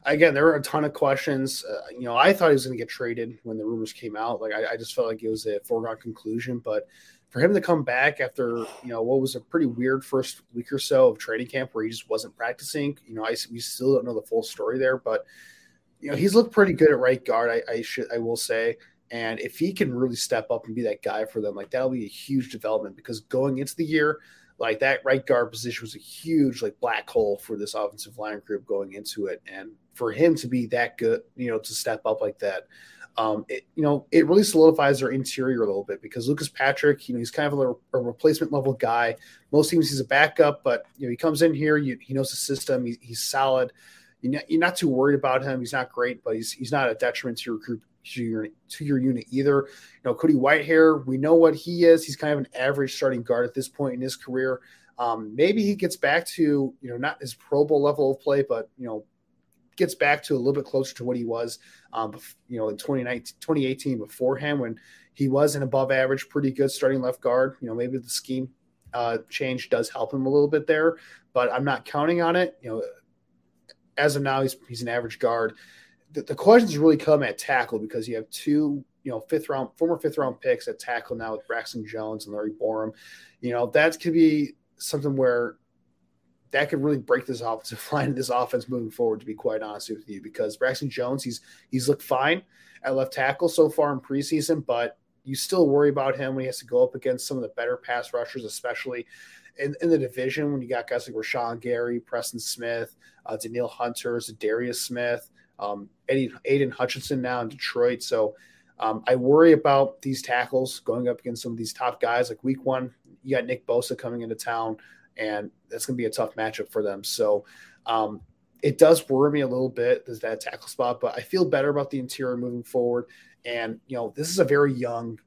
again, there were a ton of questions. Uh, you know, I thought he was going to get traded when the rumors came out. Like, I, I, just felt like it was a foregone conclusion. But for him to come back after, you know, what was a pretty weird first week or so of training camp where he just wasn't practicing, you know, I, we still don't know the full story there. But, you know, he's looked pretty good at right guard, I, I should, I will say. And if he can really step up and be that guy for them, like that'll be a huge development because going into the year, like that right guard position was a huge like black hole for this offensive line group going into it. And for him to be that good, you know, to step up like that, um, it, you know, it really solidifies their interior a little bit because Lucas Patrick, you know, he's kind of a, a replacement level guy. Most teams he's a backup, but you know, he comes in here, you, he knows the system, he, he's solid. You're not, you're not too worried about him. He's not great, but he's he's not a detriment to your group to your to your unit either. You know, Cody Whitehair, we know what he is. He's kind of an average starting guard at this point in his career. Um, maybe he gets back to you know not his Pro Bowl level of play, but you know gets back to a little bit closer to what he was, um, you know, in 2019, 2018 beforehand when he was an above average, pretty good starting left guard. You know, maybe the scheme uh, change does help him a little bit there, but I'm not counting on it. You know, as of now, he's he's an average guard the, the questions really come at tackle because you have two, you know, fifth round, former fifth round picks at tackle now with Braxton Jones and Larry Borom. You know, that could be something where that could really break this offensive line this offense moving forward, to be quite honest with you, because Braxton Jones, he's he's looked fine at left tackle so far in preseason, but you still worry about him when he has to go up against some of the better pass rushers, especially in, in the division when you got guys like Rashan Gary, Preston Smith, uh, Danielle Hunter, Darius Smith, um, Eddie, Aidan Hutchinson now in Detroit. So um, I worry about these tackles going up against some of these top guys. Like week one, you got Nick Bosa coming into town, and that's going to be a tough matchup for them. So um, it does worry me a little bit, is that tackle spot, but I feel better about the interior moving forward. And, you know, this is a very young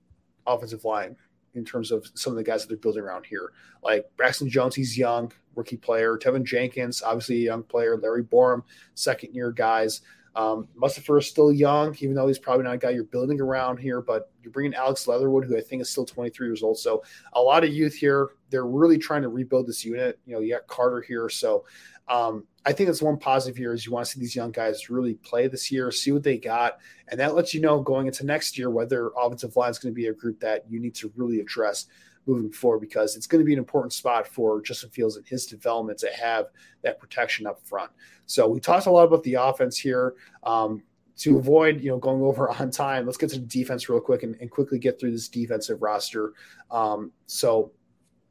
offensive line in terms of some of the guys that they're building around here. Like Braxton Jones, he's young, rookie player. Teven Jenkins, obviously a young player. Larry Borom, second year guys. Um, Mustipher is still young, even though he's probably not a guy you're building around here. But you're bringing Alex Leatherwood, who I think is still 23 years old. So a lot of youth here. They're really trying to rebuild this unit. You know, you got Carter here. So um, I think that's one positive here is you want to see these young guys really play this year, see what they got, and that lets you know going into next year whether offensive line is going to be a group that you need to really address moving forward because it's going to be an important spot for Justin Fields and his development to have that protection up front. So we talked a lot about the offense here. Um, to avoid you know going over on time, let's get to the defense real quick and, and quickly get through this defensive roster. Um, so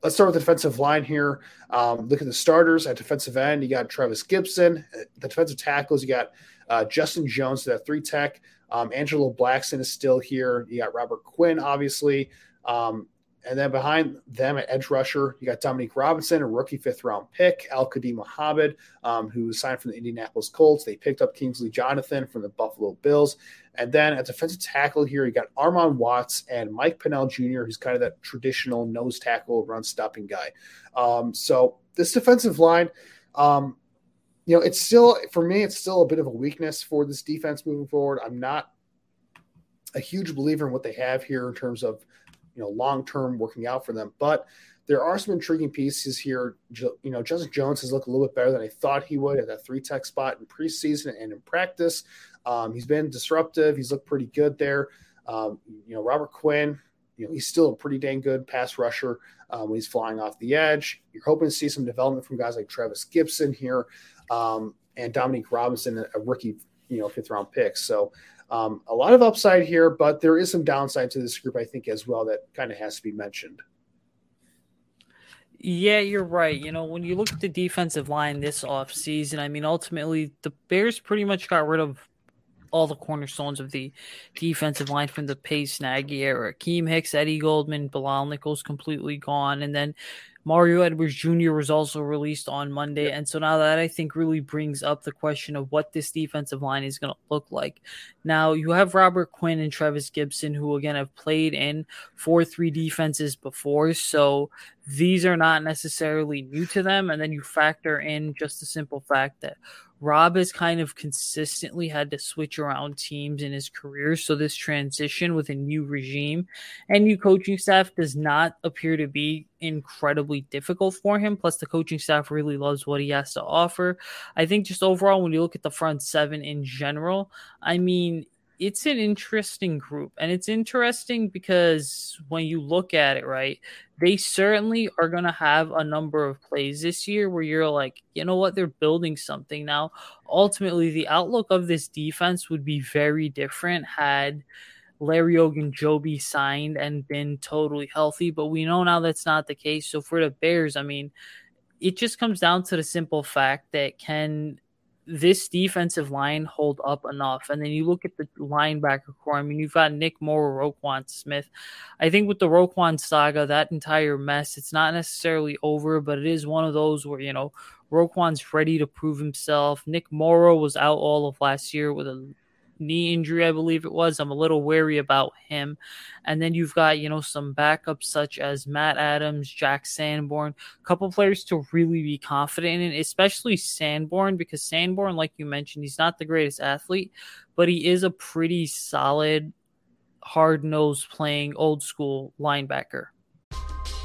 let's start with the defensive line here. Um, look at the starters at defensive end. You got Trevis Gipson. The defensive tackles, you got uh, Justin Jones, to that three tech. Um, Angelo Blacson is still here. You got Robert Quinn, obviously. Um, and then behind them at edge rusher, you got Dominique Robinson, a rookie fifth round pick, Al-Quadin Muhammad, um, who was signed from the Indianapolis Colts. They picked up Kingsley Jonathan from the Buffalo Bills. And then at defensive tackle here, you got Armon Watts and Mike Pennel Jr., who's kind of that traditional nose tackle, run stopping guy. Um, so this defensive line, um, you know, it's still, for me, it's still a bit of a weakness for this defense moving forward. I'm not a huge believer in what they have here in terms of you know long term working out for them. But there are some intriguing pieces here. You know, Justin Jones has looked a little bit better than I thought he would at that three tech spot in preseason and in practice. Um, he's been disruptive. He's looked pretty good there. Um, you know, Robert Quinn, you know, he's still a pretty dang good pass rusher um, when he's flying off the edge. You're hoping to see some development from guys like Trevis Gipson here um, and Dominique Robinson, a rookie, you know, fifth round pick. So um, a lot of upside here, but there is some downside to this group, I think, as well, that kind of has to be mentioned. Yeah, you're right. You know, when you look at the defensive line this offseason, I mean, ultimately, the Bears pretty much got rid of all the cornerstones of the defensive line from the Pace Nagy era. Keem Hicks, Eddie Goldman, Bilal Nichols completely gone. And then Mario Edwards Jr. was also released on Monday. And so now that I think really brings up the question of what this defensive line is going to look like. Now you have Robert Quinn and Trevis Gipson, who again have played in 4 3 defenses before. So these are not necessarily new to them. And then you factor in just the simple fact that Rob has kind of consistently had to switch around teams in his career. So this transition with a new regime and new coaching staff does not appear to be incredibly difficult for him. Plus, the coaching staff really loves what he has to offer. I think just overall, when you look at the front seven in general, I mean, it's an interesting group and it's interesting because when you look at it right they certainly are going to have a number of plays this year where you're like you know what? They're building something. Now ultimately the outlook of this defense would be very different had Larry Ogunjobi signed and been totally healthy but we know now that's not the case. So for the Bears I mean it just comes down to the simple fact that can this defensive line hold up enough? And then you look at the linebacker core. I mean, you've got Nick Morrow, Roquan Smith. I think with the Roquan saga, that entire mess, it's not necessarily over, but it is one of those where, you know, Roquan's ready to prove himself. Nick Morrow was out all of last year with a knee injury, I believe it was. I'm a little wary about him. And then you've got, you know, some backups such as Matt Adams, Jack Sanborn, a couple players to really be confident in, especially Sanborn, because Sanborn, like you mentioned, he's not the greatest athlete, but he is a pretty solid, hard nosed playing old school linebacker.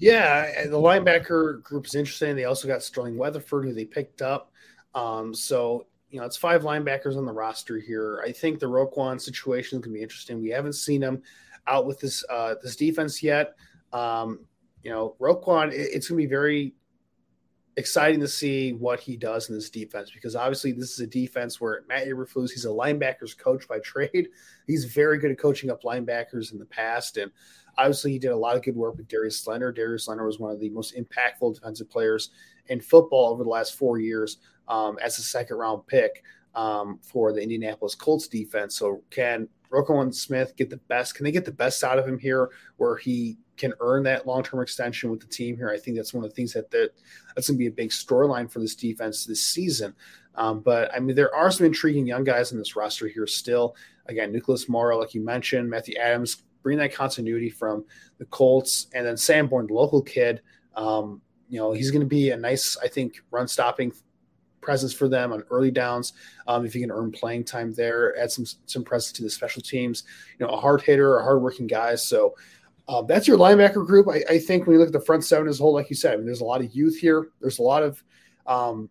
Yeah, the linebacker group is interesting. They also got Sterling Weatherford, who they picked up. Um, so you know, it's five linebackers on the roster here. I think the Roquan situation is going to be interesting. We haven't seen him out with this uh, this defense yet. Um, you know, Roquan, it, it's going to be very exciting to see what he does in this defense because obviously this is a defense where Matt Eberflus, he's a linebackers coach by trade. He's very good at coaching up linebackers in the past, and Obviously, he did a lot of good work with Darius Leonard. Darius Leonard was one of the most impactful defensive players in football over the last four years um, as a second round pick um, for the Indianapolis Colts defense. So, can Roquan Smith get the best? Can they get the best out of him here where he can earn that long term extension with the team here. I think that's one of the things that that that's going to be a big storyline for this defense this season. Um, but I mean, there are some intriguing young guys in this roster here still. Again, Nicholas Morrow, like you mentioned, Matthew Adams, bring that continuity from the Colts, and then Sanborn, the local kid. Um, you know, he's going to be a nice, I think, run stopping presence for them on early downs. Um, if you can earn playing time there, add some some presence to the special teams. You know, a hard hitter, a hardworking guy. So um, that's your linebacker group. I, I, think when you look at the front seven as a whole, like you said, I mean, there's a lot of youth here. There's a lot of, um,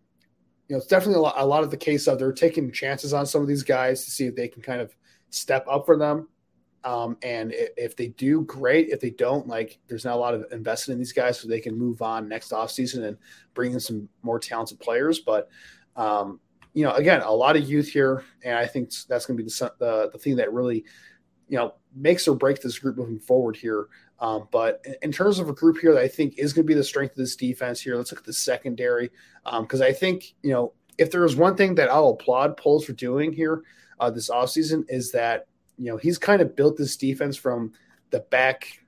you know, it's definitely a lot, a lot of the case of they're taking chances on some of these guys to see if they can kind of step up for them. Um, and if they do, great. If they don't, like there's not a lot of invested in these guys, so they can move on next offseason and bring in some more talented players. But um, you know, again, a lot of youth here, and I think that's going to be the, the, the thing that really, you know, makes or breaks this group moving forward here. Um, but in terms of a group here that I think is going to be the strength of this defense here, let's look at the secondary because um, I think you know if there is one thing that I'll applaud Poles for doing here uh, this offseason is that you know, he's kind of built this defense from the back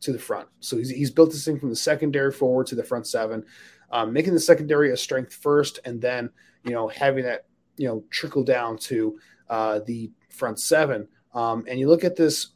to the front. So he's, he's built this thing from the secondary forward to the front seven, um, making the secondary a strength first, and then you know having that you know trickle down to uh, the front seven. Um, and you look at this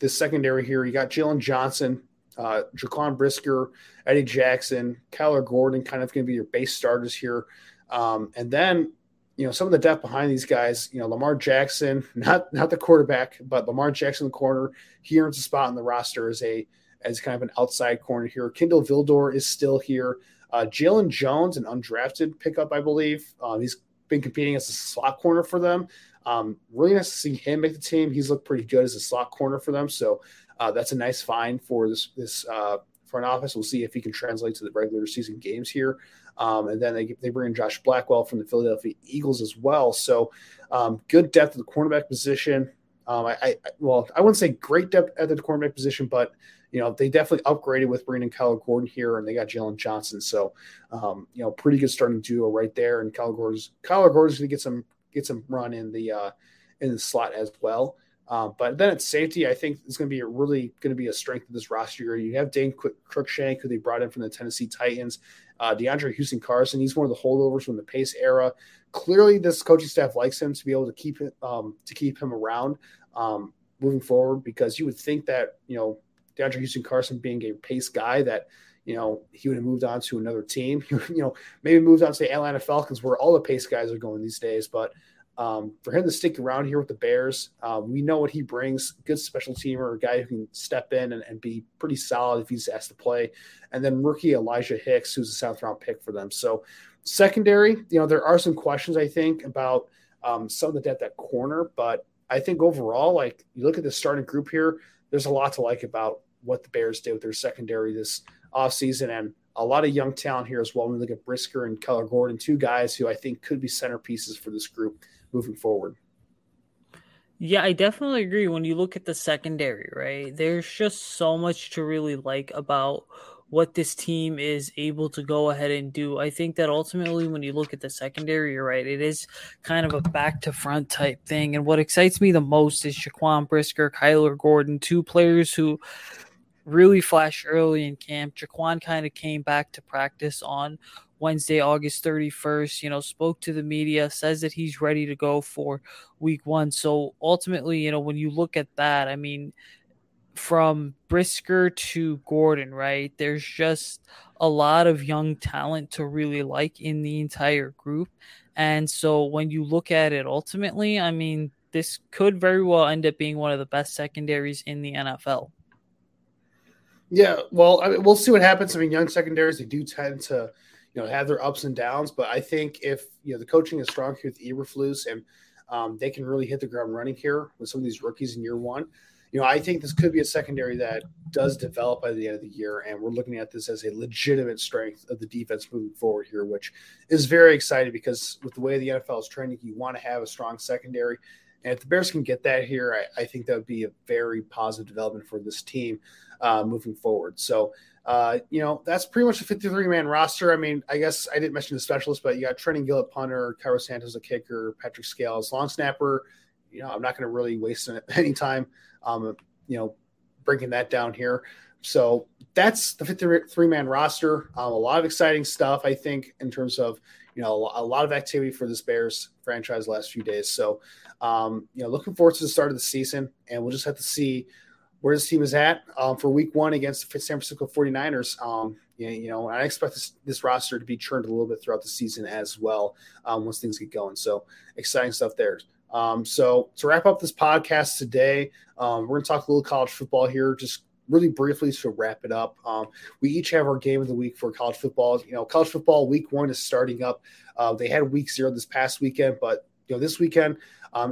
this secondary here. You got Jaylon Johnson, uh, Jaquan Brisker, Eddie Jackson, Kyler Gordon, kind of going to be your base starters here. Um, and then you know, some of the depth behind these guys, you know, Lamar Jackson, not not the quarterback, but Lamar Jackson, the corner, he earns a spot in the roster as a as kind of an outside corner here. Kindle Vildor is still here. Uh, Jaylon Jones, an undrafted pickup, I believe. Um, he's been competing as a slot corner for them. Um, really nice to see him make the team. He's looked pretty good as a slot corner for them. So uh, that's a nice find for this this uh, front office. We'll see if he can translate to the regular season games here. Um, and then they, they bring in Josh Blackwell from the Philadelphia Eagles as well. So um, good depth at the cornerback position. Um, I, I, well, I wouldn't say great depth at the cornerback position, but you know they definitely upgraded with bringing in Kyler Gordon here, and they got Jaylon Johnson. So um, you know, pretty good starting duo right there. And Kyler Gordon's Kyler Gordon's going to get some get some run in the uh, in the slot as well. Um, but then at safety, I think it's going to be really going to be a strength of this roster. You have Dane Cruikshank, who they brought in from the Tennessee Titans. Uh, DeAndre Houston Carson, he's one of the holdovers from the Pace era. Clearly, this coaching staff likes him to be able to keep it um, to keep him around um, moving forward because you would think that you know DeAndre Houston Carson being a Pace guy that you know he would have moved on to another team. you know, maybe moved on to the Atlanta Falcons where all the Pace guys are going these days, but um, for him to stick around here with the Bears, um, we know what he brings. Good special teamer, a guy who can step in and, and, be pretty solid if he's asked to play. And then rookie Elijah Hicks, who's a seventh round pick for them. So secondary, you know, there are some questions I think about um, some of the depth at corner, but I think overall, like you look at the starting group here, there's a lot to like about what the Bears did with their secondary this offseason and a lot of young talent here as well. When we look at Brisker and Kyler Gordon, two guys who I think could be centerpieces for this group moving forward. Yeah, I definitely agree. When you look at the secondary, right, there's just so much to really like about what this team is able to go ahead and do. I think that ultimately, when you look at the secondary, you're right. It is kind of a back to front type thing. And what excites me the most is Jaquan Brisker, Kyler Gordon, two players who really flashed early in camp. Jaquan kind of came back to practice on Wednesday, August 31st, you know, spoke to the media, says that he's ready to go for week one. So ultimately, you know, when you look at that, I mean, from Brisker to Gordon, right? There's just a lot of young talent to really like in the entire group. And so when you look at it ultimately, I mean, this could very well end up being one of the best secondaries in the NFL. Yeah, well, I mean, we'll see what happens. I mean, young secondaries, they do tend to know have their ups and downs. But I think if you know the coaching is strong here with Eberflus and um, they can really hit the ground running here with some of these rookies in year one. You know, I think this could be a secondary that does develop by the end of the year, and we're looking at this as a legitimate strength of the defense moving forward here, which is very exciting because with the way the NFL is trending, you want to have a strong secondary. And if the Bears can get that here, I, I think that would be a very positive development for this team uh, moving forward. So uh, you know, that's pretty much a 53 man roster. I mean, I guess I didn't mention the specialists, but you got Trenton Gillett, punter, Cairo Santos, a kicker, Patrick Scales, long snapper. You know, I'm not going to really waste any time, um, you know, breaking that down here. so that's the 53 man roster. Um, a lot of exciting stuff, I think, in terms of you know a lot of activity for this Bears franchise last few days. So, um, you know, looking forward to the start of the season, and we'll just have to see where this team is at um, for Week One against the San Francisco 49ers. Um, you, you know, I expect this, this roster to be churned a little bit throughout the season as well um, once things get going. So, exciting stuff there. Um, so to wrap up this podcast today, um, we're going to talk a little college football here, just really briefly to wrap it up. Um, we each have our game of the week for college football. You know, college football week one is starting up. Uh, they had week zero this past weekend, but you know this weekend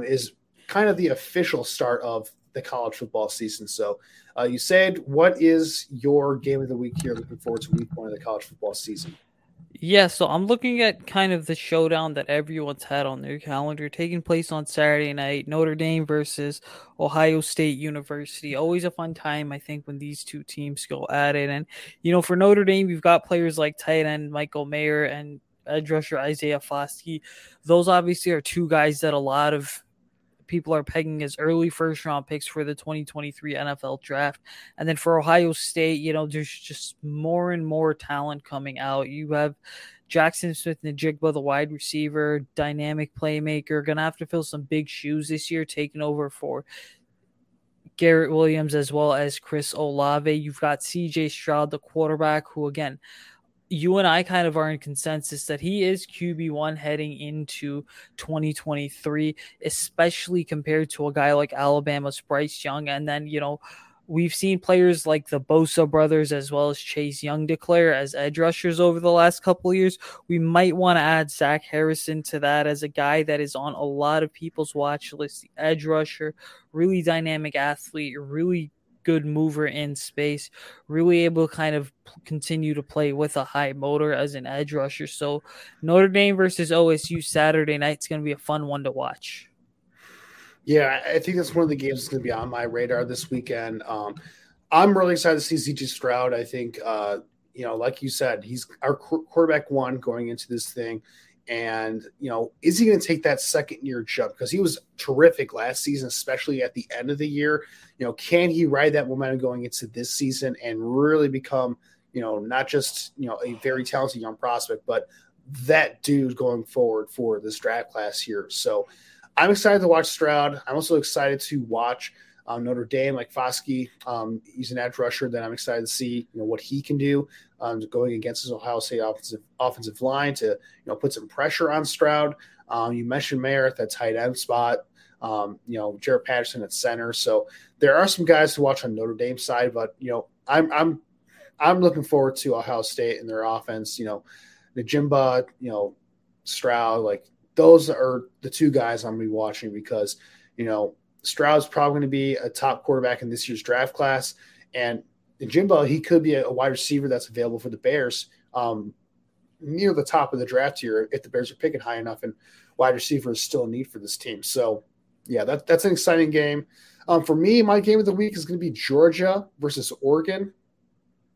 is kind of the official start of the college football season. So, uh, you said, what is your game of the week here? Looking forward to week one of the college football season. Yeah, so I'm looking at kind of the showdown that everyone's had on their calendar taking place on Saturday night Notre Dame versus Ohio State University. Always a fun time, I think, when these two teams go at it. And, you know, for Notre Dame, you've got players like tight end Michael Mayer and edge rusher Isaiah Foskey. Those obviously are two guys that a lot of people are pegging as early first round picks for the 2023 NFL draft. And then for Ohio State, you know, there's just more and more talent coming out. You have Jaxon Smith-Njigba, the wide receiver, dynamic playmaker, gonna have to fill some big shoes this year, taking over for Garrett Williams as well as Chris Olave. You've got CJ Stroud, the quarterback, who again you and I kind of are in consensus that he is QB1 heading into 2023, especially compared to a guy like Alabama's Bryce Young. And then, you know, we've seen players like the Bosa brothers as well as Chase Young declare as edge rushers over the last couple years. We might want to add Zach Harrison to that as a guy that is on a lot of people's watch list. The edge rusher, really dynamic athlete, really good mover in space, really able to kind of continue to play with a high motor as an edge rusher. So Notre Dame versus OSU Saturday night is going to be a fun one to watch. Yeah, I think that's one of the games that's going to be on my radar this weekend. Um, I'm really excited to see CJ Stroud. I think, uh, you know, like you said, he's our quarterback one going into this thing. And, you know, is he going to take that second year jump? Because he was terrific last season, especially at the end of the year. You know, can he ride that momentum going into this season and really become, you know, not just, you know, a very talented young prospect, but that dude going forward for this draft class here. So I'm excited to watch Stroud. I'm also excited to watch um, Notre Dame, like Foskey, um, he's an edge rusher that I'm excited to see, you know, what he can do um, going against his Ohio State offensive offensive line to, you know, put some pressure on Stroud. Um, you mentioned Mayer at that tight end spot. Um, you know, Jarrett Patterson at center. So there are some guys to watch on Notre Dame side, but you know, I'm I'm I'm looking forward to Ohio State and their offense. You know, Njigba, you know, Stroud, like those are the two guys I'm gonna be watching because you know Stroud's probably going to be a top quarterback in this year's draft class, and Njigba he could be a, wide receiver that's available for the Bears um, near the top of the draft here if the Bears are picking high enough, and wide receiver is still a need for this team. So, yeah, that, that's an exciting game. Um, for me, my game of the week is going to be Georgia versus Oregon.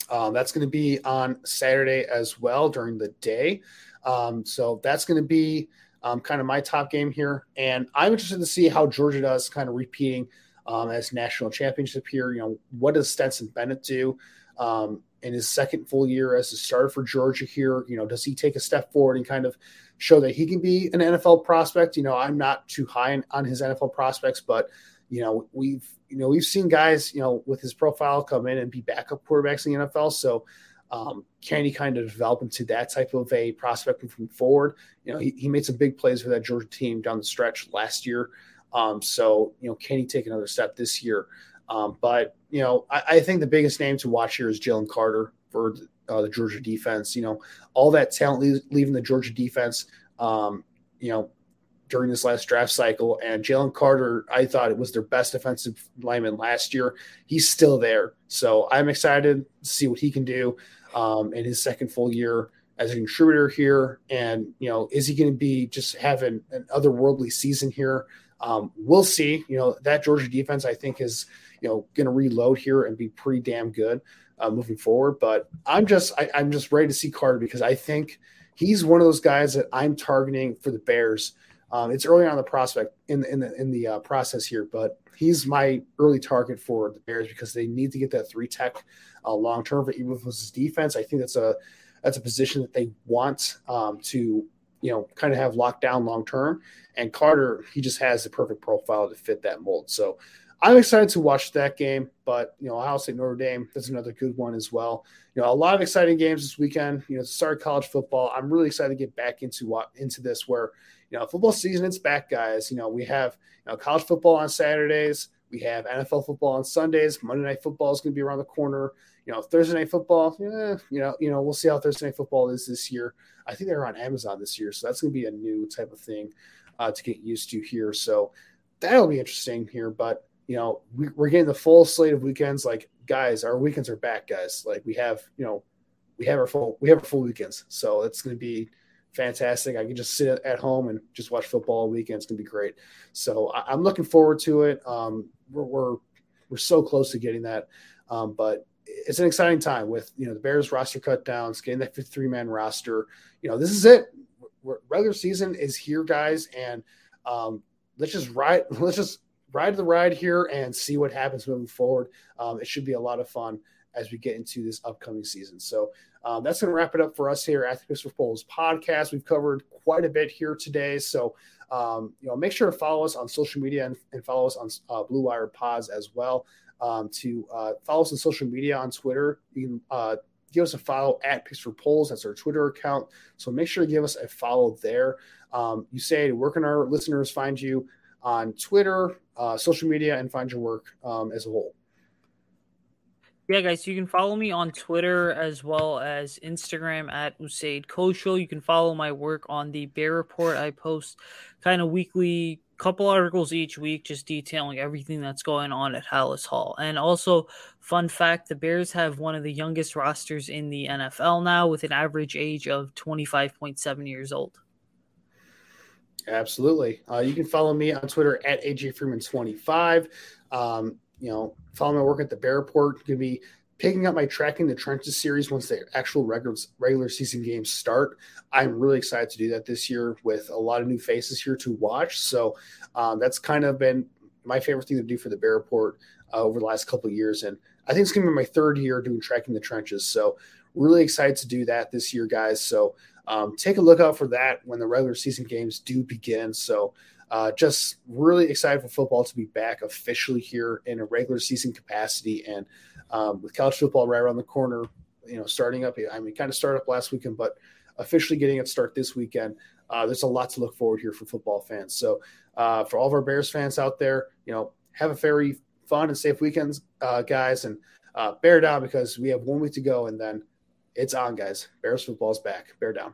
Um, that's going to be on Saturday as well during the day. Um, so that's going to be um, kind of my top game here. And I'm interested to see how Georgia does kind of repeating um, as national championship here. You know, what does Stetson Bennett do um, in his second full year as a starter for Georgia here? You know, does he take a step forward and kind of show that he can be an NFL prospect? You know, I'm not too high on, on his NFL prospects, but you know, we've you know we've seen guys you know with his profile come in and be backup quarterbacks in the NFL. So um, can he kind of develop into that type of a prospect moving forward? You know, he, he made some big plays for that Georgia team down the stretch last year. Um, so, you know, can he take another step this year? Um, but, you know, I, I, think the biggest name to watch here is Jalen Carter for uh, the Georgia defense. You know, all that talent leaving the Georgia defense, um, you know, during this last draft cycle. And Jalen Carter, I thought it was their best defensive lineman last year. He's still there. So I'm excited to see what he can do um, in his second full year as a contributor here. And, you know, is he going to be just having an otherworldly season here? Um, we'll see. You know, that Georgia defense, I think, is, you know, going to reload here and be pretty damn good uh, moving forward. But I'm just, I, I'm just ready to see Carter because I think he's one of those guys that I'm targeting for the Bears. Um, it's early on the prospect in in the in the uh, process here, but he's my early target for the Bears because they need to get that three tech uh, long term for Eberflus's defense. I think that's a that's a position that they want um, to you know kind of have locked down long term. And Carter, he just has the perfect profile to fit that mold. So I'm excited to watch that game. But you know, Ohio State Notre Dame that's another good one as well. You know, a lot of exciting games this weekend. You know, to start college football, I'm really excited to get back into what into this where you know football season it's back, guys. You know, we have you know college football on Saturdays. We have NFL football on Sundays. Monday night football is going to be around the corner. You know, Thursday night football, yeah, you know, you know, we'll see how Thursday night football is this year. I think they're on Amazon this year, so that's going to be a new type of thing uh, to get used to here. So that'll be interesting here. But you know, we, are getting the full slate of weekends. Like, guys, our weekends are back, guys. Like, we have, you know, we have our full, we have our full weekends. So it's going to be fantastic. I can just sit at home and just watch football all weekend. It's to be great. So I, am looking forward to it. Um, we're, we're, we're so close to getting that. Um, but it's an exciting time with you know the Bears roster cut downs, getting that 53 man roster. You know, this is it. We're, regular season is here, guys, and um, let's just ride. Let's just ride the ride here and see what happens moving forward. Um, it should be a lot of fun as we get into this upcoming season. So um, that's going to wrap it up for us here at the Picks for Poles podcast. We've covered quite a bit here today. So, um, you know, make sure to follow us on social media and, and follow us on uh, Blue Wire Pods as well um, to uh, follow us on social media on Twitter. You can uh, give us a follow at Picks for Poles. That's our Twitter account. So make sure to give us a follow there. Um, you say, where can our listeners find you on Twitter, uh, social media, and find your work um, as a whole? Yeah, guys, you can follow me on Twitter as well as Instagram at Usaid Koshul. You can follow my work on the Bear Report. I post kind of weekly couple articles each week just detailing everything that's going on at Halas Hall. And also, fun fact the Bears have one of the youngest rosters in the NFL now with an average age of 25.7 years old. Absolutely. Uh, you can follow me on Twitter at AJ Freeman25. Um, you know, follow my work at the Bear Report. Going to be picking up my tracking the trenches series once the actual regular regular season games start. I'm really excited to do that this year with a lot of new faces here to watch. So um, that's kind of been my favorite thing to do for the Bear Report uh, over the last couple of years, and I think it's going to be my third year doing tracking the trenches. So really excited to do that this year, guys. So um, take a look out for that when the regular season games do begin. So uh, just really excited for football to be back officially here in a regular season capacity and um, with college football right around the corner, you know, starting up. I mean, kind of started up last weekend, but officially getting it start this weekend. Uh, there's a lot to look forward here for football fans. So, uh, for all of our Bears fans out there, you know, have a very fun and safe weekends, uh, guys, and uh, bear down because we have one week to go, and then it's on, guys. Bears football is back. Bear down.